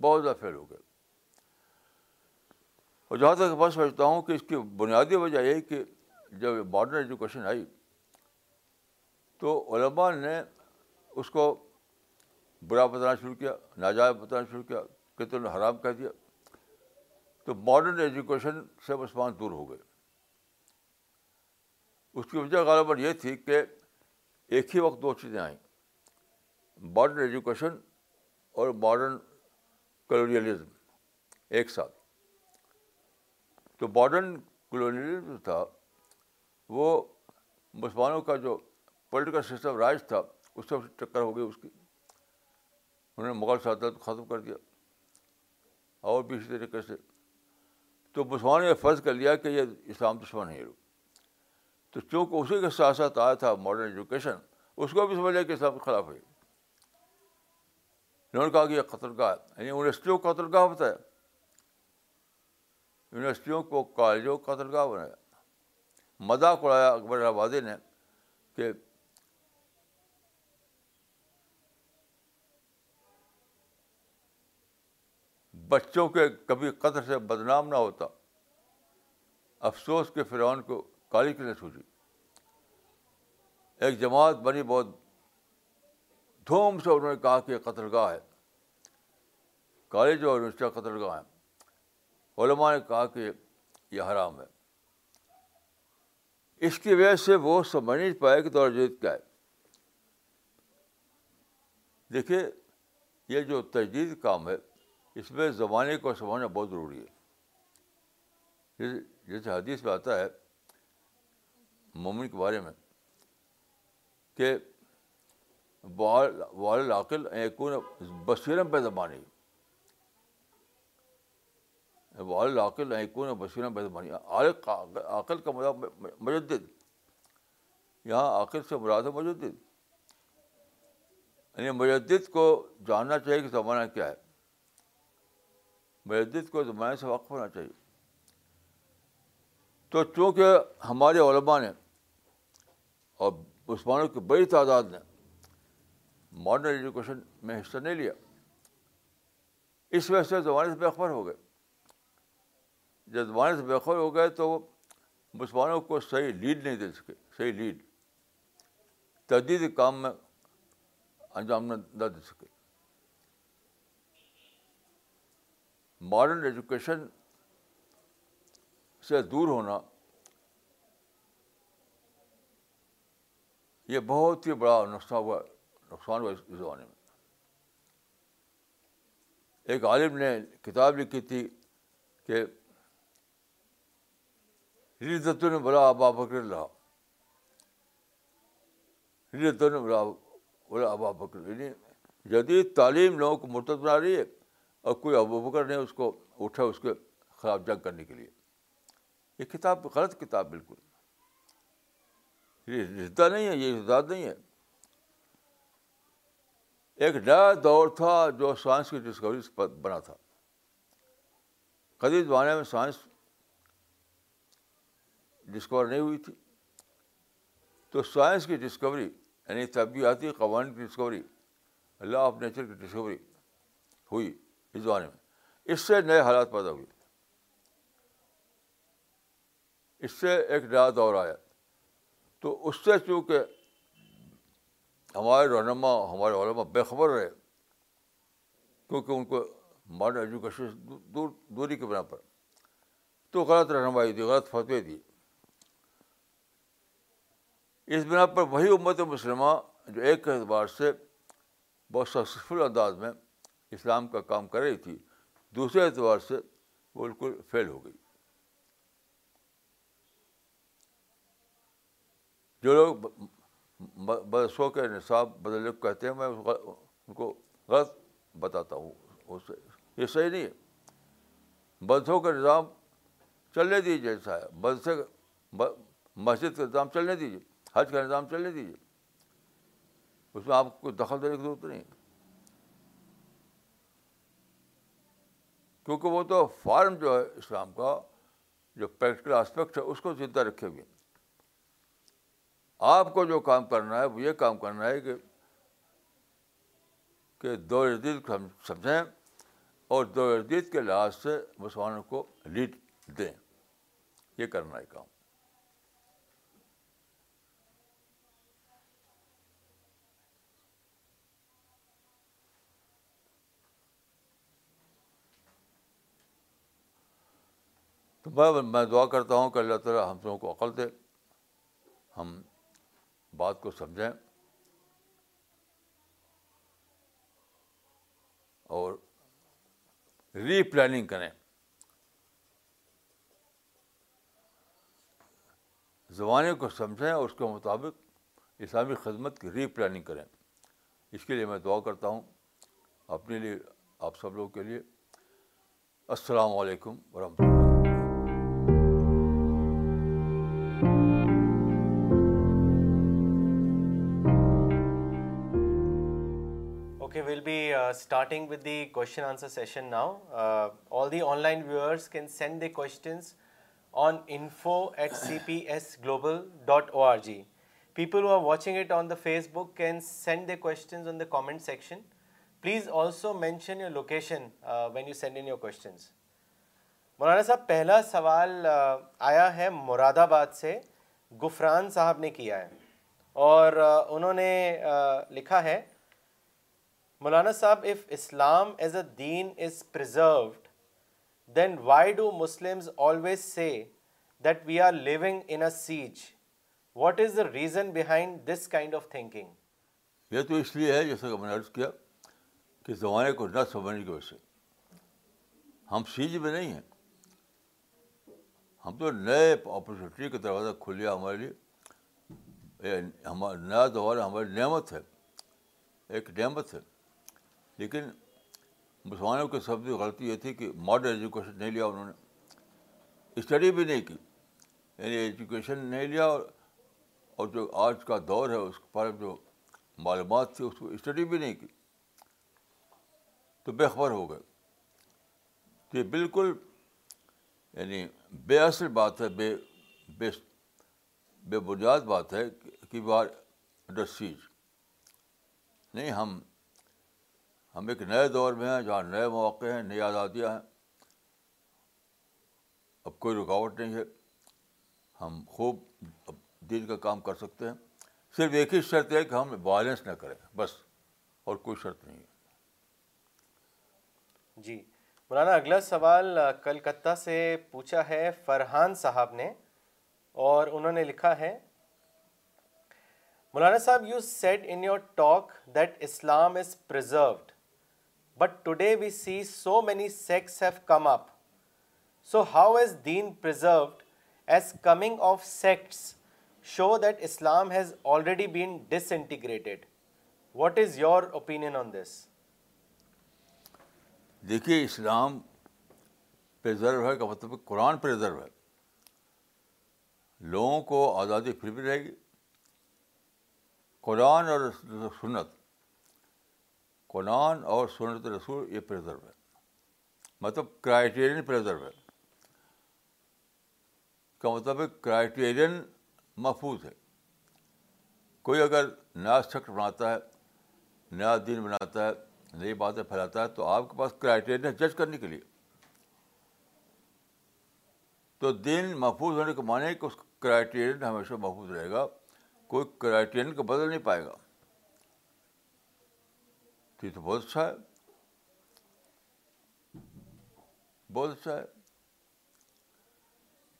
بہت زیادہ فیل ہو گئے اور جہاں تک میں سمجھتا ہوں کہ اس کی بنیادی وجہ یہ کہ جب ماڈرن ایجوکیشن آئی تو علماء نے اس کو برا بتانا شروع کیا ناجائز بتانا شروع کیا کتنے نے حرام کہہ دیا تو ماڈرن ایجوکیشن سے مسلمان دور ہو گئے اس کی وجہ غالباً یہ تھی کہ ایک ہی وقت دو چیزیں آئیں ماڈرن ایجوکیشن اور ماڈرن کلونیلزم ایک ساتھ تو ماڈرن کلونیلزم جو تھا وہ مسلمانوں کا جو پولیٹیکل سسٹم رائج تھا اس سے ٹکر ہو گئی اس کی انہوں نے مغل سلطنت کو ختم کر دیا اور بھی اسی طریقے سے تو مسلمانوں نے فرض کر لیا کہ یہ اسلام دشمن ہے تو چونکہ اسی کے ساتھ ساتھ آیا تھا ماڈرن ایجوکیشن اس کو بھی سمجھ لیا کہ اسلام کے خلاف ہوئی انہوں نے کہا کہ یہ قتل گاہ یعنی یونیورسٹیوں کو قتل گاہ بتایا یونیورسٹیوں کو کالجوں کو قتل گاہ بنایا مذاق اڑایا اکبر آبادی نے کہ بچوں کے کبھی قطر سے بدنام نہ ہوتا افسوس کے فرعون کو کالی کے لیے سوچی ایک جماعت بنی بہت دھوم سے انہوں نے کہا کہ یہ قتل گاہ ہے کالج اور یونیورسٹی قتل گاہ ہے علماء نے کہا کہ یہ حرام ہے اس کی وجہ سے وہ سمجھ نہیں پائے کہ دور جدید کیا ہے دیکھیے یہ جو تجدید کام ہے اس میں زمانے کو سمجھنا بہت ضروری ہے جیسے حدیث میں آتا ہے مومن کے بارے میں کہ والقل ایک بشیرم بے زمانی والل بشیرم بے زبانی عقل کا مجدد یہاں عقل سے مراد ہے مجدد یعنی مجدد کو جاننا چاہیے کہ زمانہ کیا ہے مجدد کو زمانے سے وقف ہونا چاہیے تو چونکہ ہمارے علماء نے اور عثمانوں کی بڑی تعداد نے ماڈرن ایجوکیشن میں حصہ نہیں لیا اس وجہ سے زمانے سے بےخبر ہو گئے جب زمانے سے بےخبر ہو گئے تو مسلمانوں کو صحیح لیڈ نہیں دے سکے صحیح لیڈ تجدید کام میں انجام نہ دے سکے ماڈرن ایجوکیشن سے دور ہونا یہ بہت ہی بڑا نقصہ ہوا ہے نقصان ہوا اس زمانے میں ایک عالم نے کتاب لکھی تھی کہ نے بلا ابا بکر اللہ رتون نے بلا بلا ابا بکر یعنی جدید تعلیم لوگوں کو مرتب بنا رہی ہے اور کوئی ابو بکر نے اس کو اٹھا اس کے خلاف جنگ کرنے کے لیے یہ کتاب غلط کتاب بالکل یہ رشتہ نہیں ہے یہ رشتہ نہیں ہے ایک نیا دور تھا جو سائنس کی ڈسکوری بنا تھا قدیم زمانے میں سائنس ڈسکور نہیں ہوئی تھی تو سائنس کی ڈسکوری یعنی طبیعتی قوانین کی ڈسکوری لا آف نیچر کی ڈسکوری ہوئی اس زمانے میں اس سے نئے حالات پیدا ہوئے اس سے ایک نیا دور آیا تو اس سے چونکہ ہمارے رہنما ہمارے علماء بے خبر رہے کیونکہ ان کو ماڈرن ایجوکیشن دور دوری کے بنا پر تو غلط رہنمائی دی غلط فتوی دی اس بنا پر وہی امت مسلمہ جو ایک اعتبار سے بہت سکسیزفل انداز میں اسلام کا کام کر رہی تھی دوسرے اعتبار سے بالکل فیل ہو گئی جو لوگ بدسوں کے نصاب کو کہتے ہیں میں ان کو غلط بتاتا ہوں یہ صحیح نہیں ہے بدسوں کا نظام چلنے دیجیے جیسا ہے بدسے مسجد کا نظام چلنے دیجیے حج کا نظام چلنے دیجیے اس میں آپ کو دخل دینے کی ضرورت نہیں کیونکہ وہ تو فارم جو ہے اسلام کا جو پریکٹیکل آسپیکٹ ہے اس کو زندہ رکھے ہوئے ہیں آپ کو جو کام کرنا ہے وہ یہ کام کرنا ہے کہ کہ دو سمجھیں اور دو جدید کے لحاظ سے مسلمانوں کو لیڈ دیں یہ کرنا ہے کام تو میں دعا کرتا ہوں کہ اللہ تعالیٰ ہم لوگوں کو عقل دے ہم بات کو سمجھیں اور ری پلاننگ کریں زمانے کو سمجھیں اور اس کے مطابق اسلامی خدمت کی ری پلاننگ کریں اس کے لیے میں دعا کرتا ہوں اپنے لیے آپ سب لوگ کے لیے السلام علیکم ورحمۃ اللہ اسٹارٹنگ ود دی کون سینڈ دی کو Facebook can send the question comment section please also mention your location when you send in your کو مولانا صاحب پہلا سوال آیا ہے مراد آباد سے گفران صاحب نے کیا ہے اور انہوں نے لکھا ہے Maulana Sahab if Islam as a then is preserved then why do Muslim reason behind this kind of thinking یہ تو اس لیے ہے جیسا کہ میں نے عرض کیا کہ زمانے کو نہ سمجھنے کی وجہ سے ہم سیج میں نہیں ہیں ہم تو نئے اپرچونیٹی کا دروازہ کھل گیا ہمارے لیے ہمارا نیا دوبارہ ہماری نعمت ہے ایک نعمت ہے لیکن مسلمانوں کے سے غلطی یہ تھی کہ ماڈرن ایجوکیشن نہیں لیا انہوں نے اسٹڈی بھی نہیں کی یعنی ایجوکیشن نہیں لیا اور جو آج کا دور ہے اس پر جو معلومات تھی اس کو اسٹڈی بھی نہیں کی تو بے خبر ہو گئے تو یہ بالکل یعنی بے اصل بات ہے بے بے بے بنیاد بات ہے کہ وی آر انڈر سیج نہیں ہم ہم ایک نئے دور میں ہیں جہاں نئے مواقع ہیں نئی آزادیاں ہیں اب کوئی رکاوٹ نہیں ہے ہم خوب اب کا کام کر سکتے ہیں صرف ایک ہی شرط ہے کہ ہم وائلنس نہ کریں بس اور کوئی شرط نہیں ہے جی مولانا اگلا سوال کلکتہ سے پوچھا ہے فرحان صاحب نے اور انہوں نے لکھا ہے Maulana Sahab you said in your talk that Islam is preserved but today we see so many sects have come up so how is then preserved as coming of sects show that Islam has already been disintegrated what is your opinion on this دیکھیے اسلام پرزرو ہے کا مطلب قرآن پرزرو ہے لوگوں کو آزادی پھر بھی رہے گی قرآن اور سنت قرآن اور سنت رسول یہ پرزرو ہے مطلب کرائیٹیرین پرزرو ہے کا مطلب کرائیٹیرین محفوظ ہے کوئی اگر نیا شخص بناتا ہے نیا دین بناتا ہے نئی باتیں پھیلاتا ہے تو آپ کے پاس کرائیٹیرین ہے جج کرنے کے لیے تو دین محفوظ ہونے کے معنی کہ اس کرائیٹیرین ہمیشہ محفوظ رہے گا کوئی کرائیٹیرین کو بدل نہیں پائے گا تو یہ تو بہت اچھا ہے بہت اچھا ہے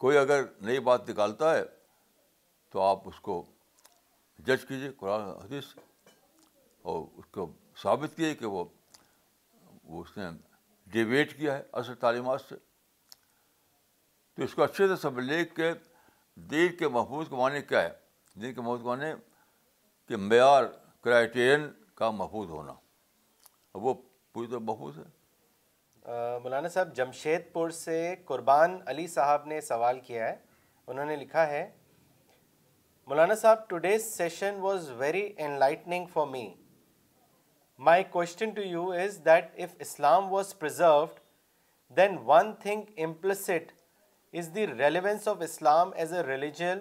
کوئی اگر نئی بات نکالتا ہے تو آپ اس کو جج کیجیے قرآن حدیث اور اس کو ثابت کیے کہ وہ اس نے ڈیبیٹ کیا ہے اصل تعلیمات سے تو اس کو اچھے سے سب لے کے دین کے محفوظ کے معنی کیا ہے دین کے محفوظ کے معنی کہ معیار کرائٹیرین کا محفوظ ہونا وہ پوری طرح محفوظ ہے مولانا صاحب جمشید پور سے قربان علی صاحب نے سوال کیا ہے انہوں نے لکھا ہے Maulana Sahab today's session was very enlightening for me my question to you is that if Islam was preserved then one thing implicit is the relevance of Islam as a religion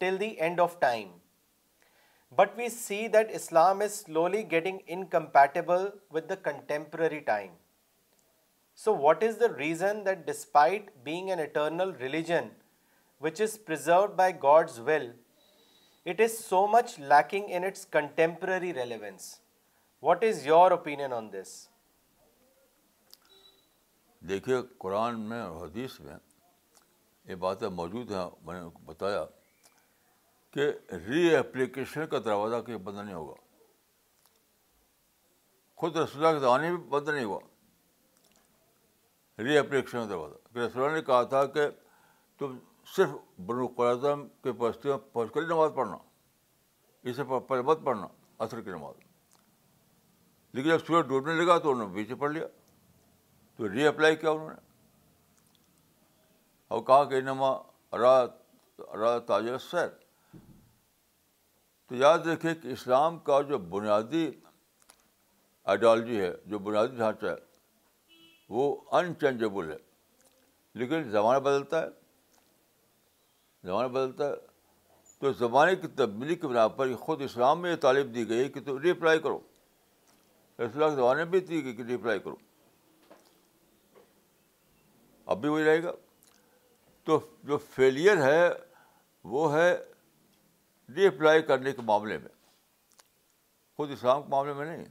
till the end of time but we see that Islam is slowly getting incompatible with the contemporary time so what is the reason that despite being an eternal religion which is preserved by God's will it is so much lacking in its contemporary relevance what is your opinion on this دیکھیے قرآن میں اور حدیث میں یہ باتیں موجود ہیں میں نے بتایا کہ ری اپلیکیشن کا دروازہ کہیں بند نہیں ہوگا خود رسول آنے بھی بند نہیں ہوا ری اپلیکیشن کا دروازہ کہ رسول نے کہا تھا کہ تم صرف بنو قرآم کے میں پہنچ کر نماز پڑھنا اسے پہلے مت پڑھنا اثر کی نماز لیکن جب سورج ڈوبنے لگا تو انہوں نے بیچ پڑھ لیا تو ری اپلائی کیا انہوں نے اور کہا کہ نما را را تاجر سیر تو یاد رکھیں کہ اسلام کا جو بنیادی آئیڈیالوجی ہے جو بنیادی ڈھانچہ ہے وہ انچینجبل ہے لیکن زمانہ بدلتا ہے زمانہ بدلتا ہے تو زمانے کی تبدیلی کے بنا پر خود اسلام میں یہ تعلیم دی گئی ہے کہ ری اپلائی کرو اسلام کے زمانے بھی گئی کہ ریپلائی کرو اب بھی وہی رہے گا تو جو فیلئر ہے وہ ہے ری اپلائی کرنے کے معاملے میں خود اسلام کے معاملے میں نہیں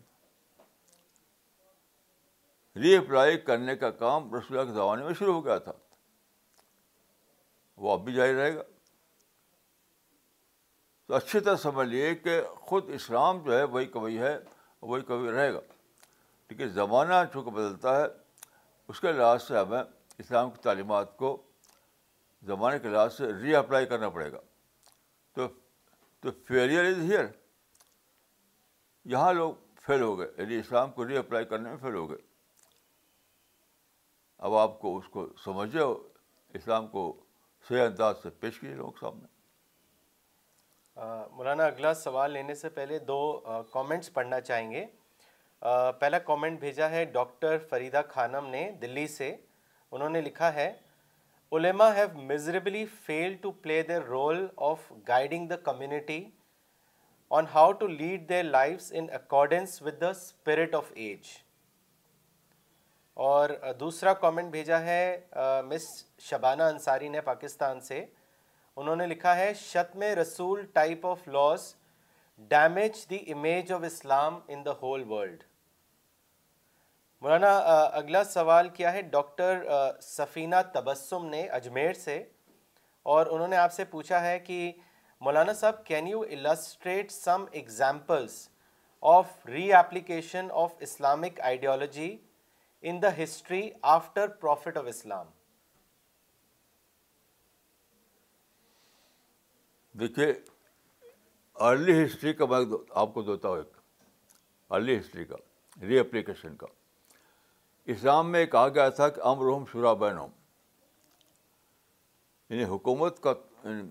ری اپلائی کرنے کا کام رسول اللہ کے زمانے میں شروع ہو گیا تھا وہ اب بھی جاری رہے گا تو اچھی طرح سمجھ لیے کہ خود اسلام جو ہے وہی کبھی ہے وہی کبھی رہے گا ہے زمانہ چونکہ بدلتا ہے اس کے لحاظ سے ہمیں اسلام کی تعلیمات کو زمانے کے لحاظ سے ری اپلائی کرنا پڑے گا تو تو فیلئر از ہیئر یہاں لوگ فیل ہو گئے یعنی اسلام کو ری اپلائی کرنے میں فیل ہو گئے اب آپ کو اس کو سمجھے ہو اسلام کو صحیح انداز سے پیش کیجیے لوگ سامنے مولانا اگلا سوال لینے سے پہلے دو کامنٹس پڑھنا چاہیں گے پہلا کامنٹ بھیجا ہے ڈاکٹر فریدہ خانم نے دلی سے انہوں نے لکھا ہے علما have miserably fail to play the role of guiding the community on how to lead their life in accordance with the spirit of age اور uh, دوسرا کامنٹ بھیجا ہے مس uh, شبانہ انصاری نے پاکستان سے انہوں نے لکھا ہے شتم میں رسول type of loss damage the image of Islam in the whole world Maulana اگلا سوال کیا ہے ڈاکٹر سفینہ تبسم نے اجمیر سے اور انہوں نے آپ سے پوچھا ہے کہ Maulana Sahab can you illustrate some examples of reapplication of Islamic ideology in the history after prophet of Islam دیکھیے ارلی ہسٹری کا میں آپ کو دیتا ہوں ایک ارلی ہسٹری کا ری اپلیکیشن کا اسلام میں کہا گیا تھا کہ امر ہوم شورابین یعنی حکومت کا یعنی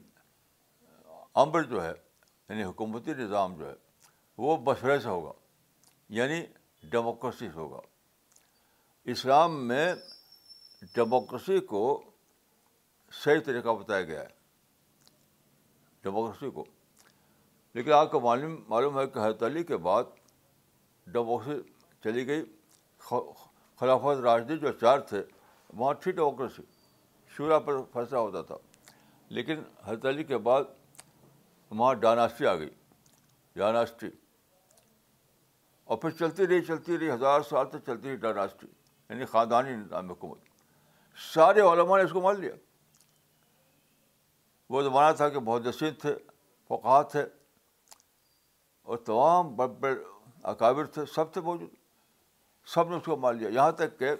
امر جو ہے یعنی حکومتی نظام جو ہے وہ بشرے سے ہوگا یعنی ڈیموکریسی سے ہوگا اسلام میں ڈیموکریسی کو صحیح طریقہ بتایا گیا ہے ڈیموکریسی کو لیکن آپ کو معلوم معلوم ہے کہ علی کے بعد ڈیموکریسی چلی گئی خلافت راشدی جو چار تھے وہاں ٹھیک ڈیموکریسی شعرا پر فیصلہ ہوتا تھا لیکن حضرت علی کے بعد وہاں ڈائناسٹی آ گئی ڈاناسٹی اور پھر چلتی رہی چلتی رہی ہزار سال تک چلتی رہی ڈائناسٹی یعنی خاندانی نظام حکومت سارے علماء نے اس کو مان لیا وہ زمانہ تھا کہ بہت جسم تھے فقات تھے اور تمام بڑے بڑے اکابر تھے سب تھے موجود سب نے اس کو مان لیا یہاں تک کہ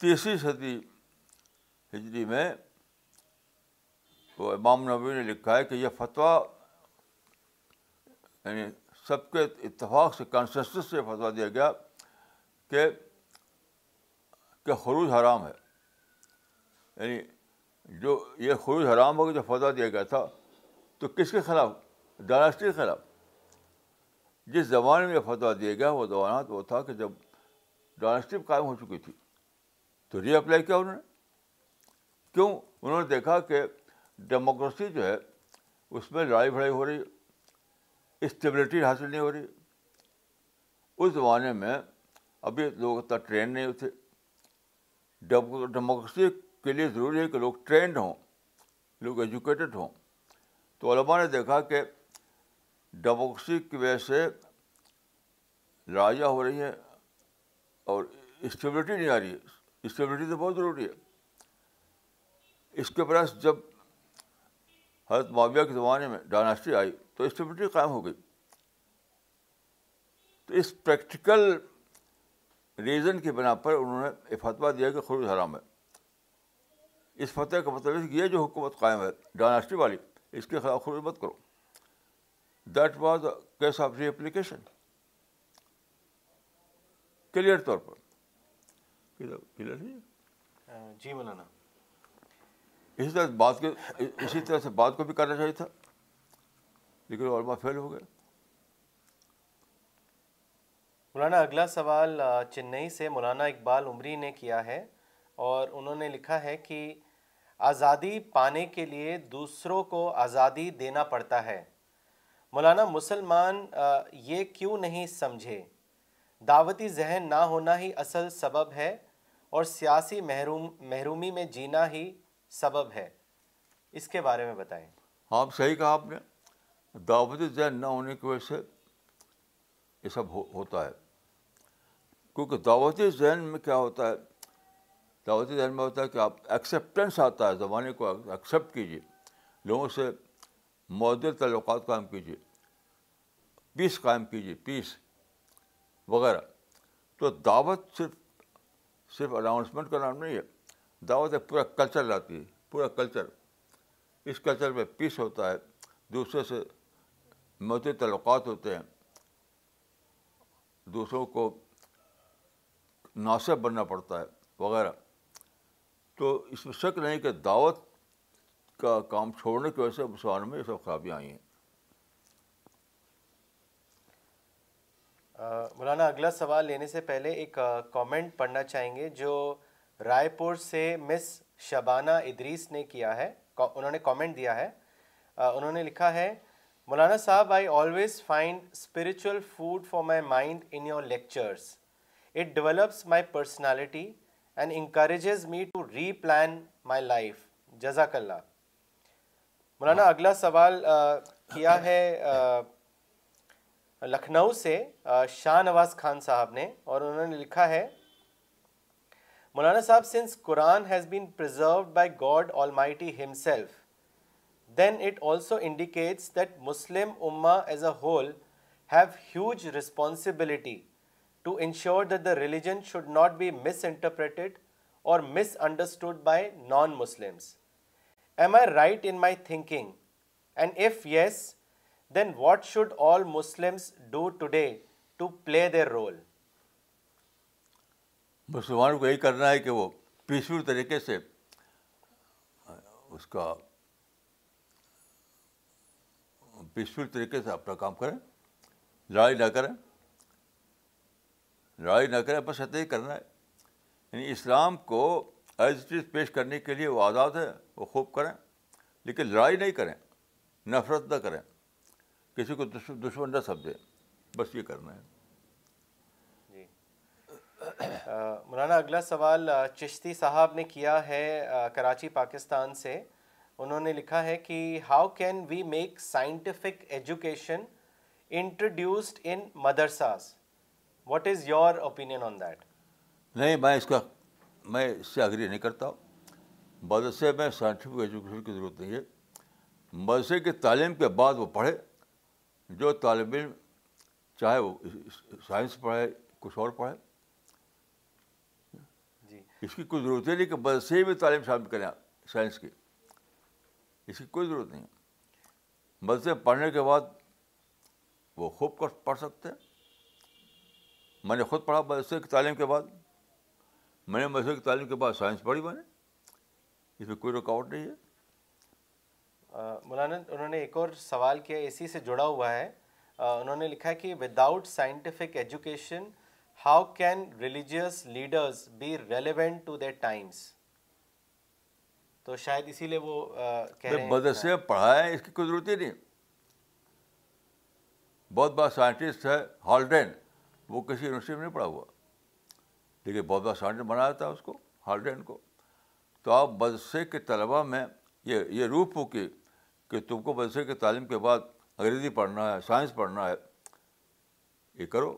تیسری صدی ہجری میں وہ امام نبی نے لکھا ہے کہ یہ فتویٰ یعنی سب کے اتفاق سے کانس سے فتویٰ دیا گیا کہ کہ خروج حرام ہے یعنی جو یہ خروج حرام ہو کے جو فتویٰ دیا گیا تھا تو کس کے خلاف ڈائناسٹی کے خلاف جس زمانے میں فتویٰ دیا گیا وہ زمانہ تو وہ تھا کہ جب ڈائنسٹی قائم ہو چکی تھی تو ری اپلائی کیا انہوں نے کیوں انہوں نے دیکھا کہ ڈیموکریسی جو ہے اس میں لڑائی بھڑائی ہو رہی اسٹیبلٹی حاصل نہیں ہو رہی اس زمانے میں ابھی لوگ اتنا ٹرینڈ نہیں ہوتے ڈیموکریسی کے لیے ضروری ہے کہ لوگ ٹرینڈ ہوں لوگ ایجوکیٹڈ ہوں تو علماء نے دیکھا کہ ڈیموکریسی کی وجہ سے لڑائیاں ہو رہی ہیں اور اسٹیبلٹی نہیں آ رہی ہے اسٹیبلٹی تو بہت ضروری ہے اس کے برعکس جب حضرت معاویہ کے زمانے میں ڈائناسٹی آئی تو اسٹیبلٹی قائم ہو گئی تو اس پریکٹیکل ریزن کی بنا پر انہوں نے یہ فتویٰ دیا کہ خروج حرام ہے اس فتح کا مطلب یہ جو حکومت قائم ہے ڈائناسٹی والی اس کے خلاف خروج مت کرو that was case of reapplication clear طور پر جی مولانا اسی طرح بات کو اسی طرح سے بات کو بھی کرنا چاہیے تھا لیکن فیل ہو گئے مولانا اگلا سوال چنئی سے مولانا اقبال عمری نے کیا ہے اور انہوں نے لکھا ہے کہ آزادی پانے کے لیے دوسروں کو آزادی دینا پڑتا ہے مولانا مسلمان یہ کیوں نہیں سمجھے دعوتی ذہن نہ ہونا ہی اصل سبب ہے اور سیاسی محروم محرومی میں جینا ہی سبب ہے اس کے بارے میں بتائیں ہاں آپ صحیح کہا آپ نے دعوتی ذہن نہ ہونے کی وجہ سے یہ سب ہو ہوتا ہے کیونکہ دعوتی ذہن میں کیا ہوتا ہے دعوتی ذہن میں ہوتا ہے کہ آپ ایکسیپٹنس آتا ہے زمانے کو ایکسیپٹ کیجیے لوگوں سے معدل تعلقات قائم کیجیے پیس قائم کیجیے پیس وغیرہ تو دعوت صرف صرف اناؤنسمنٹ کا نام نہیں ہے دعوت ایک پورا کلچر لاتی ہے پورا کلچر اس کلچر میں پیس ہوتا ہے دوسرے سے معدل تعلقات ہوتے ہیں دوسروں کو ناصب بننا پڑتا ہے وغیرہ تو اس میں شک نہیں کہ دعوت کا کام چھوڑنے کی وجہ سے مسلمانوں میں یہ سب خرابیاں آئی ہیں مولانا اگلا سوال لینے سے پہلے ایک کامنٹ پڑھنا چاہیں گے جو رائے پور سے مس شبانہ ادریس نے نے کیا ہے انہوں کامنٹ دیا ہے انہوں نے لکھا ہے مولانا صاحب I always find spiritual food for my mind in your lectures it develops my personality and encourages me to replan my life جزاک اللہ مولانا ہاں۔ اگلا سوال کیا ہے لکھنؤ سے شاہ نواز خان صاحب نے اور انہوں نے لکھا ہے مولانا صاحب since Quran has been preserved by God almighty then it also indicates that Muslim اما as a whole have huge responsibility to ensure that the religion should not be misinterpreted or misunderstood by non Muslims am I right in my thinking and if yes then what should all Muslims today to play their role مسلمانوں کو یہی کرنا ہے کہ وہ پیسفل طریقے سے اس کا پیسفل طریقے سے اپنا کام کریں لڑائی نہ کریں لڑائی نہ کریں بس اتحی ہی کرنا ہے یعنی اسلام کو ایز اٹ از پیش کرنے کے لیے وہ آزاد ہے وہ خوب کریں لیکن لڑائی نہیں کریں نفرت نہ کریں کسی کو دشمن نہ سمجھیں بس یہ کرنا ہے جی مولانا اگلا سوال چشتی صاحب نے کیا ہے کراچی پاکستان سے انہوں نے لکھا ہے کہ how can we make scientific education introduced in madrasas what is your opinion on that نہیں میں اس کا میں اس سے آگری نہیں کرتا مدرسے میں سائنٹیفک ایجوکیشن کی ضرورت نہیں ہے مدرسے کی تعلیم کے بعد وہ پڑھے جو طالب علم چاہے وہ سائنس پڑھے کچھ اور پڑھے جی اس کی کوئی ضرورت نہیں کہ مدرسے میں تعلیم شامل کریں سائنس کی اس کی کوئی ضرورت نہیں مدرسے پڑھنے کے بعد وہ کر پڑھ سکتے ہیں میں نے خود پڑھا مدرسے کی تعلیم کے بعد میں نے مذہب کی تعلیم کے بعد سائنس پڑھی میں نے اس میں کوئی رکاوٹ نہیں ہے مولانا انہوں نے ایک اور سوال کیا اسی سے جڑا ہوا ہے انہوں نے لکھا کہ without scientific education how can religious leaders be relevant to times تو شاید اسی لیے وہ ہیں مدرسے پڑھائے اس کی کوئی ضرورت ہی نہیں بہت بڑا سائنٹسٹ ہے ہالڈین وہ کسی یونیورسٹی میں نہیں پڑھا ہوا لیکن بہت بڑا سانڈ بنایا تھا اس کو ہالڈین کو تو آپ مدرسے کے طلباء میں یہ یہ روپ ہو کہ کہ تم کو مدرسے کے تعلیم کے بعد انگریزی پڑھنا ہے سائنس پڑھنا ہے یہ کرو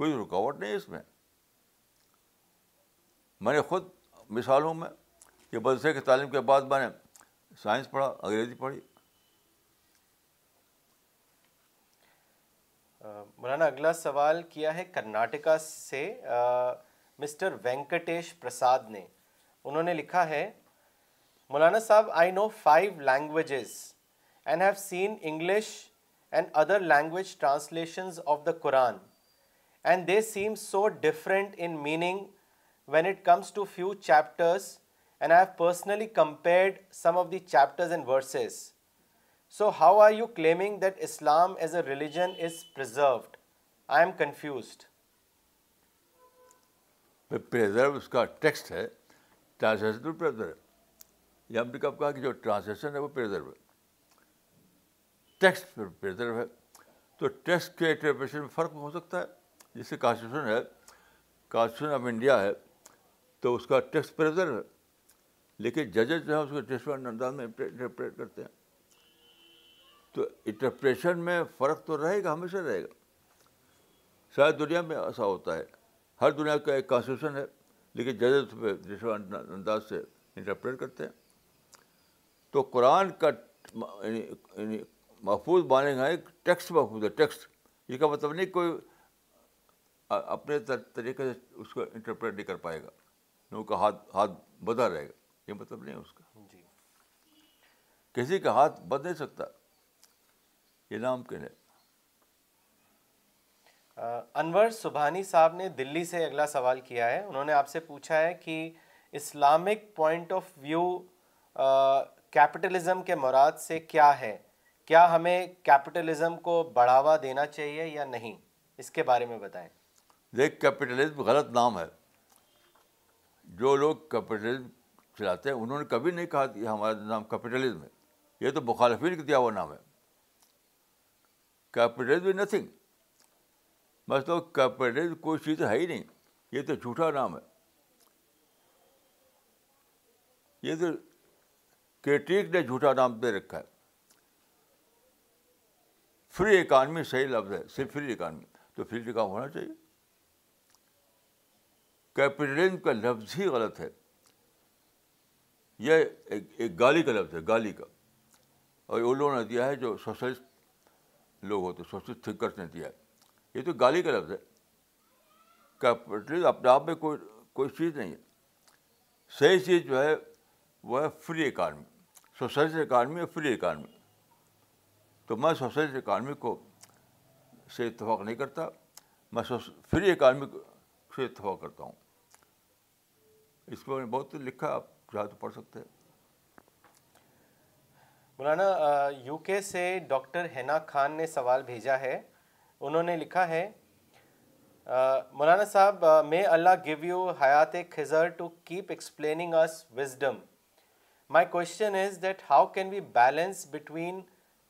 کوئی رکاوٹ نہیں اس میں میں نے خود مثالوں میں کہ مدرسے کے تعلیم کے بعد میں نے سائنس پڑھا انگریزی پڑھی مولانا اگلا سوال کیا ہے کرناٹکا سے مسٹر وینکٹیش پرساد نے انہوں نے لکھا ہے مولانا صاحب I know five languages and have seen English and other language translations of the Quran and they seem so different in meaning when it comes to few chapters and I have personally compared some of the chapters and verses so how are you claiming that Islam as a religion is preserved I am confused preserve اس کا ٹیکسٹ ہے ٹرانسلیشن تو پریزر یہ ہم نے کب کہا کہ جو ٹرانسلیشن ہے وہ پریزرو ہے ٹیکسٹ پریزرو ہے تو ٹیکسٹ کے انٹرپریشن میں فرق ہو سکتا ہے جیسے کانسٹیٹیوشن ہے کانسٹیٹیوشن آف انڈیا ہے تو اس کا ٹیکسٹ پریزرو ہے لیکن ججز جو ہے اس کو ٹیکسٹ انداز میں انٹرپریٹ کرتے ہیں تو انٹرپریشن میں فرق تو رہے گا ہمیشہ رہے گا شاید دنیا میں ایسا ہوتا ہے ہر دنیا کا ایک کانسٹیٹیوشن ہے لیکن جس انداز سے انٹرپریٹ کرتے ہیں تو قرآن کا یعنی، یعنی محفوظ بانے گا ایک ٹیکسٹ محفوظ ہے ٹیکسٹ یہ کا مطلب نہیں کوئی اپنے طریقے سے اس کو انٹرپریٹ نہیں کر پائے گا ان کا ہاتھ ہاتھ بدھا رہے گا یہ مطلب نہیں اس کا جی۔ کسی کا ہاتھ بدھ نہیں سکتا یہ نام کیوں انور سبحانی صاحب نے دلی سے اگلا سوال کیا ہے انہوں نے آپ سے پوچھا ہے کہ Islamic point of view capitalism کے مراد سے کیا ہے کیا ہمیں کیپٹلزم کو بڑھاوا دینا چاہیے یا نہیں اس کے بارے میں بتائیں دیکھ کیپٹلزم غلط نام ہے جو لوگ کیپٹلزم چلاتے ہیں انہوں نے کبھی نہیں کہا کہ ہمارا نام کیپٹلزم ہے یہ تو مخالفین فل دیا ہوا نام ہے کیپٹلزم نتھنگ مطلب کیپٹلزم کوئی چیز ہے ہی نہیں یہ تو جھوٹا نام ہے یہ تو کیٹیک نے جھوٹا نام دے رکھا ہے فری اکانمی صحیح لفظ ہے صرف فری اکانمی تو فری کام ہونا چاہیے کیپٹلزم کا لفظ ہی غلط ہے یہ ایک گالی کا لفظ ہے گالی کا اور لوگوں نے دیا ہے جو سوشلسٹ لوگ ہوتے سوشل تھنکرس نے دیا ہے یہ تو گالی کا لفظ ہے کیپٹلزم اپنے آپ میں کوئی کوئی چیز نہیں ہے صحیح چیز جو ہے وہ ہے فری اکانمی سوشلسٹ اکانمی اور فری اکانمی تو میں سوشلسٹ اکانمی کو سے اتفاق نہیں کرتا میں فری اکانمی سے اتفاق کرتا ہوں اس میں بہت لکھا آپ جہاں تو پڑھ سکتے ہیں مولانا یو کے سے ڈاکٹر ہینا خان نے سوال بھیجا ہے انہوں نے لکھا ہے مولانا Sahab may Allah give you حیات خزر to keep explaining us wisdom my question is that how can we balance between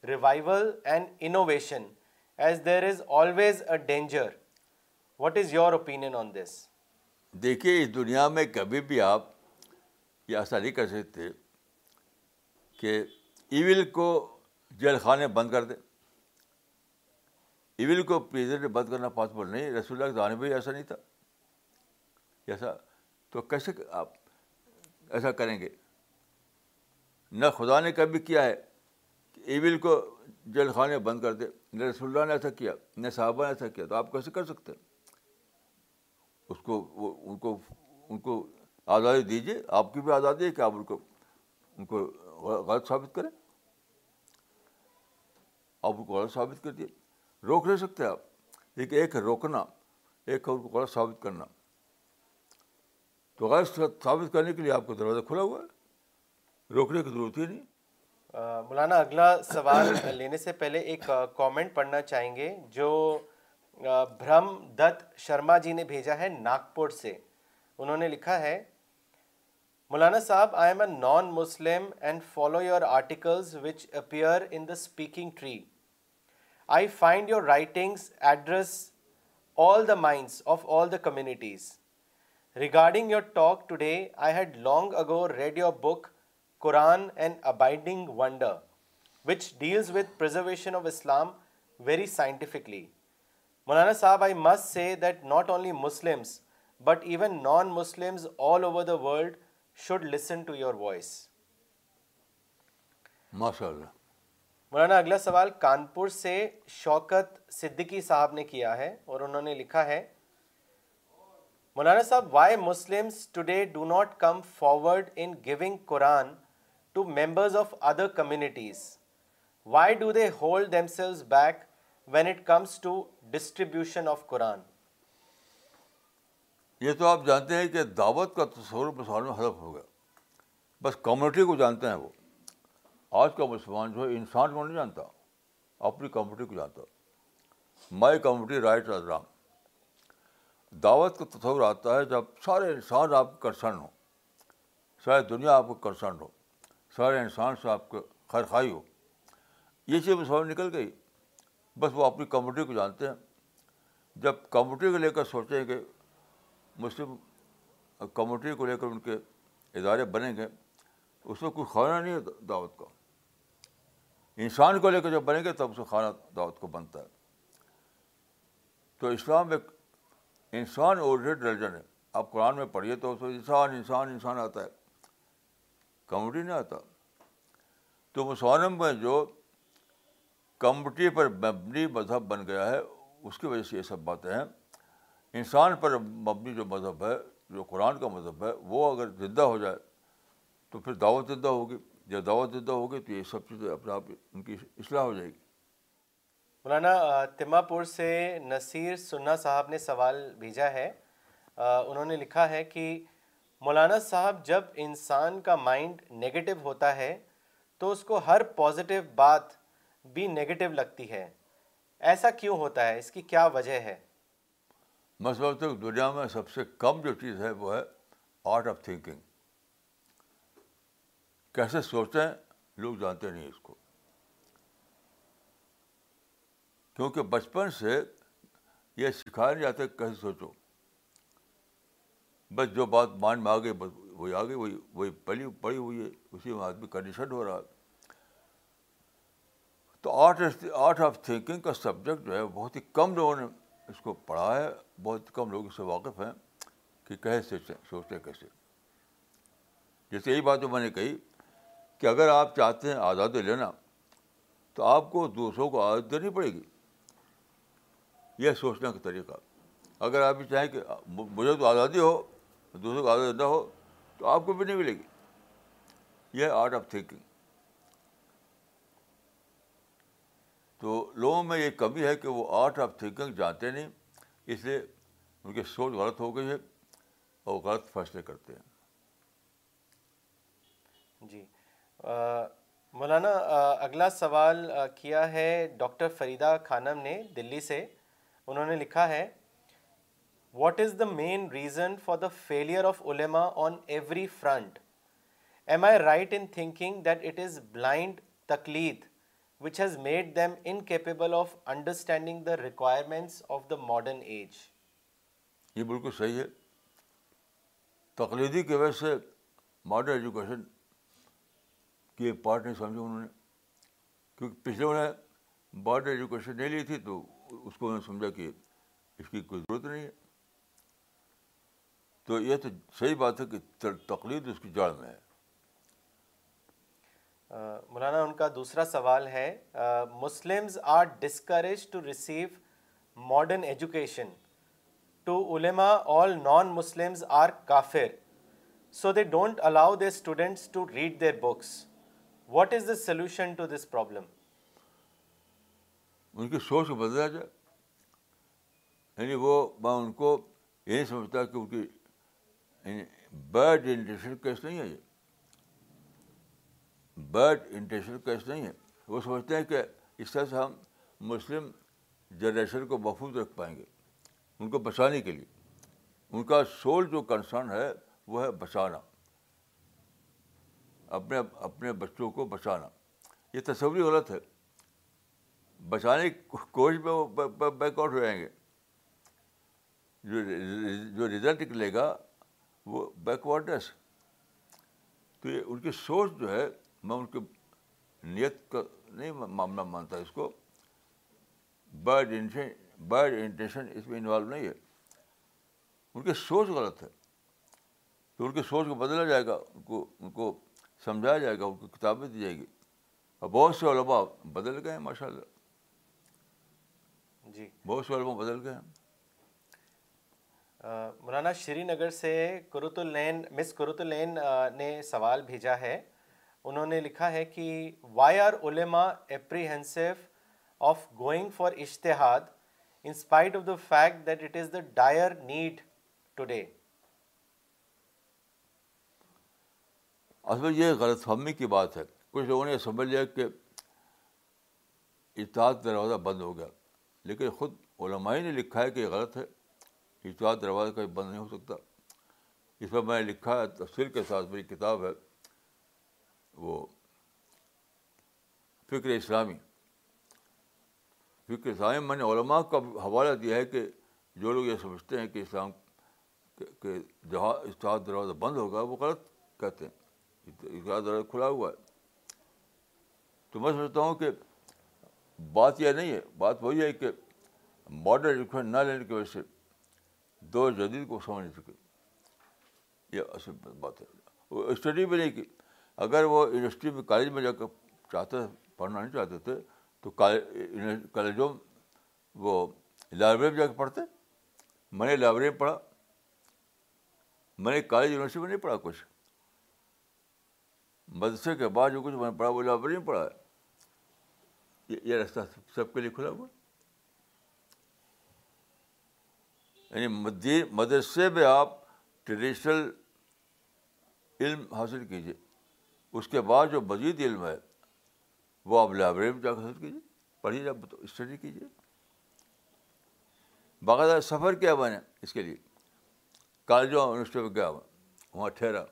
revival and innovation as there is always a danger what is your opinion on this دیکھیے اس دنیا میں کبھی بھی آپ یہ ایسا نہیں کر سکتے کہ ایون کو جیل خانے بند کر دے ایون کو پیزل بند کرنا پاسبل نہیں رسول اللہ کے زمانے میں ایسا نہیں تھا ایسا تو کیسے آپ ایسا کریں گے نہ خدا نے کبھی کیا ہے کہ ایول کو جیل خانے بند کر دے نہ رسول اللہ نے ایسا کیا نہ صحابہ نے ایسا کیا تو آپ کیسے کر سکتے ہیں اس کو وہ ان کو ان کو آزادی دیجیے آپ کی بھی آزادی ہے کہ آپ ان کو ان کو غلط ثابت کریں آپ ان کو غلط ثابت کر دیے روک نہیں سکتے آپ ایک ایک روکنا ایک ان کو غلط ثابت کرنا تو غلط ثابت کرنے کے لیے آپ کا دروازہ کھلا ہوا ہے روکنے کی ضرورت ہی نہیں مولانا اگلا سوال لینے سے پہلے ایک کامنٹ پڑھنا چاہیں گے جو بھرم دت شرما جی نے بھیجا ہے ناگپور سے انہوں نے لکھا ہے مولانا صاحب I am a non Muslim and follow your articles which appear in the speaking tree I find your writings address all the minds of all the communities. Regarding your talk today, I had long ago read your book, Quran and Abiding Wonder, which deals with preservation of Islam very scientifically. Maulana Sahab, I must say that not only Muslims, but even non-Muslims all over the world should listen to your voice. MashaAllah. Maulana اگلا سوال کانپور سے شوکت صدیقی صاحب نے کیا ہے اور انہوں نے لکھا ہے مولانا صاحب why Muslims today do not come forward in giving Quran to members of other communities why do they hold themselves back when it comes to distribution of Quran یہ تو آپ جانتے ہیں کہ دعوت کا تصور مسلمان میں ہو گیا بس کمیونٹی کو جانتے ہیں وہ آج کا مسلمان جو ہے انسان کو نہیں جانتا اپنی کمیونٹی کو جانتا مائی کمیونٹی رائٹ رام دعوت کا تصور آتا ہے جب سارے انسان آپ کے کنسرن ہوں ساری دنیا آپ کو کنسرن ہو سارے انسان سے آپ کو خیر خائی ہو یہ چیز مسلمان نکل گئی بس وہ اپنی کمیونٹی کو جانتے ہیں جب کمیونٹی کو لے کر سوچیں گے مسلم کمیونٹی کو لے کر ان کے ادارے بنیں گے اس میں کوئی خانہ نہیں ہے دعوت کا انسان کو لے کے جب بنیں گے تب اس خانہ دعوت کو بنتا ہے تو اسلام ایک انسان اور ریلیجن ہے آپ قرآن میں پڑھیے تو اس انسان انسان انسان آتا ہے کمیونٹی نہیں آتا تو مسلمانوں میں جو کمیونٹی پر مبنی مذہب بن گیا ہے اس کی وجہ سے یہ سب باتیں ہیں انسان پر مبنی جو مذہب ہے جو قرآن کا مذہب ہے وہ اگر زندہ ہو جائے تو پھر دعوت زندہ ہوگی جب دعوت دیتا ہوگی تو یہ سب چیزیں اپنے آپ ان کی اصلاح ہو جائے گی مولانا تما پور سے نصیر سنا صاحب نے سوال بھیجا ہے انہوں نے لکھا ہے کہ مولانا صاحب جب انسان کا مائنڈ نگیٹو ہوتا ہے تو اس کو ہر پازیٹیو بات بھی نگیٹو لگتی ہے ایسا کیوں ہوتا ہے اس کی کیا وجہ ہے دنیا میں سب سے کم جو چیز ہے وہ ہے آرٹ آف تھنکنگ کیسے سوچیں لوگ جانتے نہیں اس کو کیونکہ بچپن سے یہ سکھایا نہیں جاتا کہ کیسے سوچو بس جو بات مان میں آ گئی بس وہی آ گئی وہی وہی پلی پڑی ہوئی ہے اسی میں آدمی کنڈیشن ہو رہا ہے تو آرٹ آرٹ آف تھینکنگ کا سبجیکٹ جو ہے بہت ہی کم لوگوں نے اس کو پڑھا ہے بہت کم لوگ اس سے واقف ہیں کہ کیسے سوچتے کیسے جیسے یہی بات جو میں نے کہی کہ اگر آپ چاہتے ہیں آزادی لینا تو آپ کو دوسروں کو آزادی دینی پڑے گی یہ سوچنے کا طریقہ اگر آپ یہ چاہیں کہ مجھے تو آزادی ہو دوسروں کو آزادی نہ ہو تو آپ کو بھی نہیں ملے گی یہ آرٹ آف تھینکنگ تو لوگوں میں یہ کمی ہے کہ وہ آرٹ آف تھینکنگ جانتے نہیں اس لیے ان کی سوچ غلط ہو گئی ہے اور غلط فیصلے کرتے ہیں جی مولانا اگلا سوال کیا ہے ڈاکٹر فریدہ خانم نے دلی سے انہوں نے لکھا ہے what is the main reason for the failure of علما on every front am I right in thinking that it is blind تقلید which has made them incapable of understanding the requirements of the modern age یہ بالکل صحیح ہے تقلیدی کی وجہ سے ماڈرن ایجوکیشن کہ یہ پارٹ نہیں سمجھے انہوں نے کیونکہ پچھلے انہوں نے بارڈ ایجوکیشن نہیں لی تھی تو اس کو انہوں نے سمجھا کہ اس کی کوئی ضرورت نہیں ہے تو یہ تو صحیح بات ہے کہ تقلید اس کی جڑ میں ہے مولانا ان کا دوسرا سوال ہے Muslims are discourage to receive modern education to علما آل نان مسلمز آر کافر so they don't allow the students to read their books what is the solution to this problem ان کی سوچ بدلا جائے یعنی وہ میں ان کو یہ نہیں سمجھتا کہ ان کی بیڈ انٹینشن کیس نہیں ہے یہ بیڈ انٹینشن کیس نہیں ہے وہ سمجھتے ہیں کہ اس طرح سے ہم مسلم جنریشن کو محفوظ رکھ پائیں گے ان کو بچانے کے لیے ان کا سول جو کنسرن ہے وہ ہے بچانا اپنے اپنے بچوں کو بچانا یہ تصوری غلط ہے بچانے کی کوشش میں وہ بیک آؤٹ ہو جائیں گے جو جو رزلٹ نکلے گا وہ بیکورڈنیس تو یہ ان کی سوچ جو ہے میں ان کی نیت کا نہیں معاملہ مانتا اس کو بیڈ انٹینشن بیڈ انٹینشن اس میں انوالو نہیں ہے ان کی سوچ غلط ہے تو ان کی سوچ کو بدلا جائے گا ان کو ان کو سمجھایا جائے گا ان کو کتابیں دی جائیں گی اور بہت سے علماء بدل گئے ہیں ماشاء اللہ جی بہت سے علماء بدل گئے ہیں مولانا شری نگر سے قرت العین مس قرت العین نے سوال بھیجا ہے انہوں نے لکھا ہے کہ وائی آر علما apprehensive of going for ijtihad in spite of the fact that it is the dire need today اصل میں یہ غلط فہمی کی بات ہے کچھ لوگوں نے سمجھ لیا کہ اطاعت دروازہ بند ہو گیا لیکن خود علماء نے لکھا ہے کہ یہ غلط ہے اطاعت دروازہ کبھی بند نہیں ہو سکتا اس پر میں نے لکھا ہے تفصیل کے ساتھ میری کتاب ہے وہ فکر اسلامی فکر اسلامی میں نے علماء کا حوالہ دیا ہے کہ جو لوگ یہ سمجھتے ہیں کہ اسلام کہ اطاعت دروازہ بند ہوگا وہ غلط کہتے ہیں ادا دروازہ کھلا ہوا ہے تو میں سمجھتا ہوں کہ بات یہ نہیں ہے بات وہی ہے کہ ماڈرن ایجوکیشن نہ لینے کی وجہ سے دو جدید کو سمجھ نہیں چکے یہ اصل بات ہے وہ اسٹڈی بھی نہیں کی اگر وہ یونیورسٹی میں کالج میں جا کر چاہتے پڑھنا نہیں چاہتے تھے تو کالجوں وہ لائبریری میں جا کے پڑھتے میں نے لائبریری میں پڑھا میں نے کالج یونیورسٹی میں نہیں پڑھا کچھ مدرسے کے بعد جو کچھ میں نے پڑھا وہ لائبریری میں پڑھا ہے یہ راستہ سب کے لیے کھلا ہوا یعنی مدرسے میں آپ ٹریڈیشنل علم حاصل کیجیے اس کے بعد جو مزید علم ہے وہ آپ لائبریری میں جا کے حاصل کیجیے پڑھیے جب اسٹڈی کیجیے باقاعدہ سفر کیا میں نے اس کے لیے کالجوں یونیورسٹی میں گیا وہاں ٹھہرا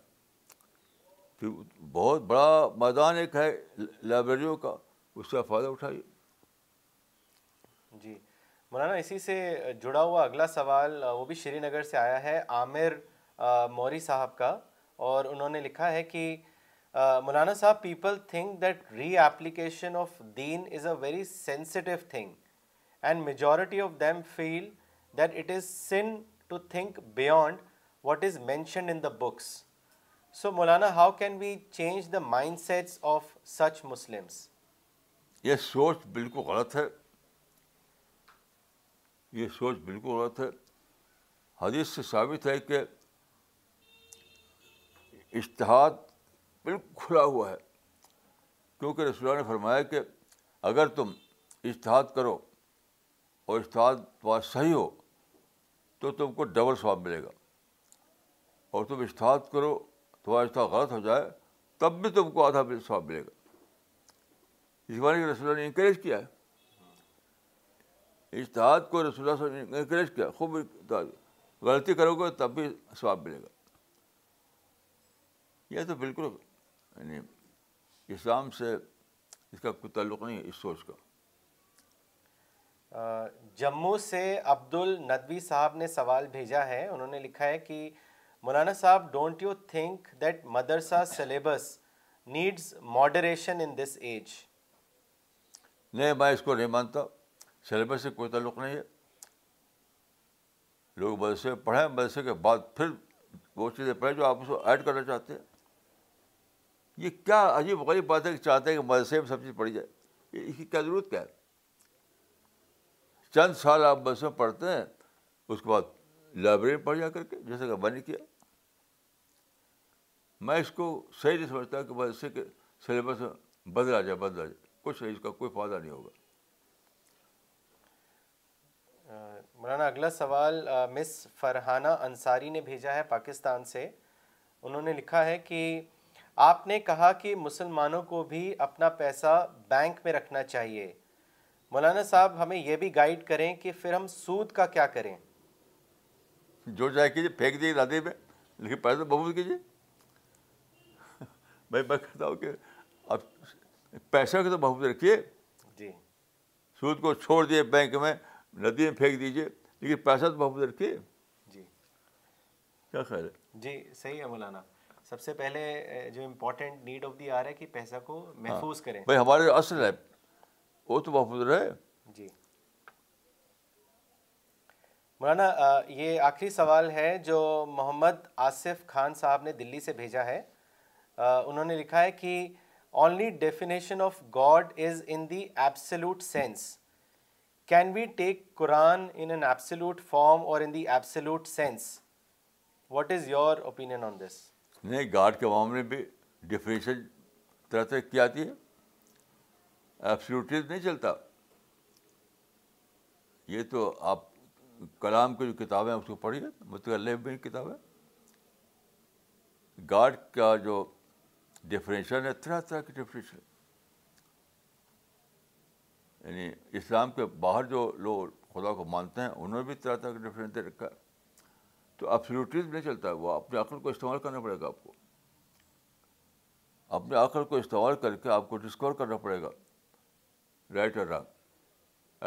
بہت بڑا میدان ایک ہے لائبریریوں کا اس کا فائدہ اٹھائیے جی مولانا اسی سے جڑا ہوا اگلا سوال وہ بھی شری نگر سے آیا ہے عامر موری صاحب کا اور انہوں نے لکھا ہے کہ مولانا صاحب people think that reapplication of then is a very sensitive thing and majority of them feel that it is sin to think beyond what is mentioned in the books so Maulana how can we change the mind of of such Muslims یہ سوچ بالکل غلط ہے یہ سوچ بالکل غلط ہے حدیث سے ثابت ہے کہ اشتہاد بالکل کھلا ہوا ہے کیونکہ رسول اللہ نے فرمایا کہ اگر تم اشتہاد کرو اور اشتہاد صحیح ہو تو تم کو ڈبل ثواب ملے گا اور تم اشتہاد کرو تمہارا رشتہ غلط ہو جائے تب بھی تم کو آدھا سواب ملے گا اس کے بارے رسول اللہ نے انکریج کیا ہے اشتہاد کو رسول اللہ صاحب نے انکریج کیا خوب غلطی کرو گے تب بھی ثواب ملے گا یہ تو بالکل یعنی اسلام سے اس کا کوئی تعلق نہیں ہے اس سوچ کا جموں سے عبد الندوی صاحب نے سوال بھیجا ہے انہوں نے لکھا ہے کہ مولانا صاحب ڈونٹ یو تھنک دیٹ مدرسہ syllabus needs moderation in this age نہیں میں اس کو نہیں مانتا سلیبس سے کوئی تعلق نہیں ہے لوگ مدرسے پڑھیں مدرسے کے بعد پھر وہ چیزیں پڑھیں جو آپ اس کو ایڈ کرنا چاہتے ہیں یہ کیا عجیب غریب بات ہے کہ چاہتے ہیں کہ مدرسے میں سب چیز پڑھی جائے اس کی کیا ضرورت کیا ہے چند سال آپ مدرسے میں پڑھتے ہیں اس کے بعد لائبریری پڑھ جا کر کے جیسے کہ بند کیا میں اس کو صحیح نہیں سمجھتا کہ بس اس سے کہ سلیبس بدلا جائے بدلا جائے کچھ اس کا کوئی فائدہ نہیں ہوگا مولانا اگلا سوال مس فرحانہ انصاری نے بھیجا ہے پاکستان سے انہوں نے لکھا ہے کہ آپ نے کہا کہ مسلمانوں کو بھی اپنا پیسہ بینک میں رکھنا چاہیے مولانا صاحب ہمیں یہ بھی گائیڈ کریں کہ پھر ہم سود کا کیا کریں جو جائے کیجیے پھینک دیجیے لیکن پیسہ بہت کیجیے بھائی میں کہتا ہوں کہ اب پیسے کو تو محفوظ رکھیے جی سود کو چھوڑ دیے بینک میں ندی میں پھینک دیجیے لیکن پیسہ تو محفوظ رکھیے جی کیا خیال ہے جی صحیح ہے مولانا سب سے پہلے جو important need of the hour ہے کہ پیسہ کو ہاں۔ محفوظ کریں بھائی ہمارے اصل ہے وہ تو محفوظ رہے جی مولانا یہ آخری سوال ہے جو محمد آصف خان صاحب نے دلی سے بھیجا ہے انہوں نے لکھا ہے کہ only definition of God is in the absolute sense can absolute form اور نہیں چلتا یہ تو آپ کلام کی جو کتابیں اس کو پڑھیے گاڈ کا جو ڈیفینیشن ہے طرح طرح کی ڈیفینیشن یعنی اسلام کے باہر جو لوگ خدا کو مانتے ہیں انہوں نے بھی طرح طرح کا ڈفرینس دے رکھا ہے تو ایپسٹیز نہیں چلتا ہے وہ اپنے عقل کو استعمال کرنا پڑے گا آپ کو اپنے عقل کو استعمال کر کے آپ کو ڈسکور کرنا پڑے گا رائٹ اور رانگ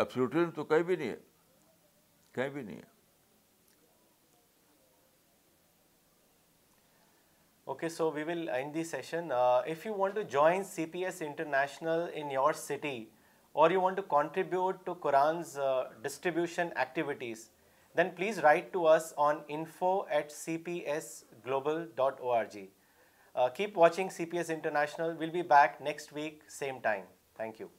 اپس تو کہیں بھی نہیں ہے کہیں بھی نہیں ہے Okay, so we will end the session. Uh, if you want to join CPS International in your city, or you want to contribute to Quran's uh, distribution activities, then please write to us on info@cpsglobal.org. Uh, keep watching CPS International. We'll be back next week, same time. Thank you.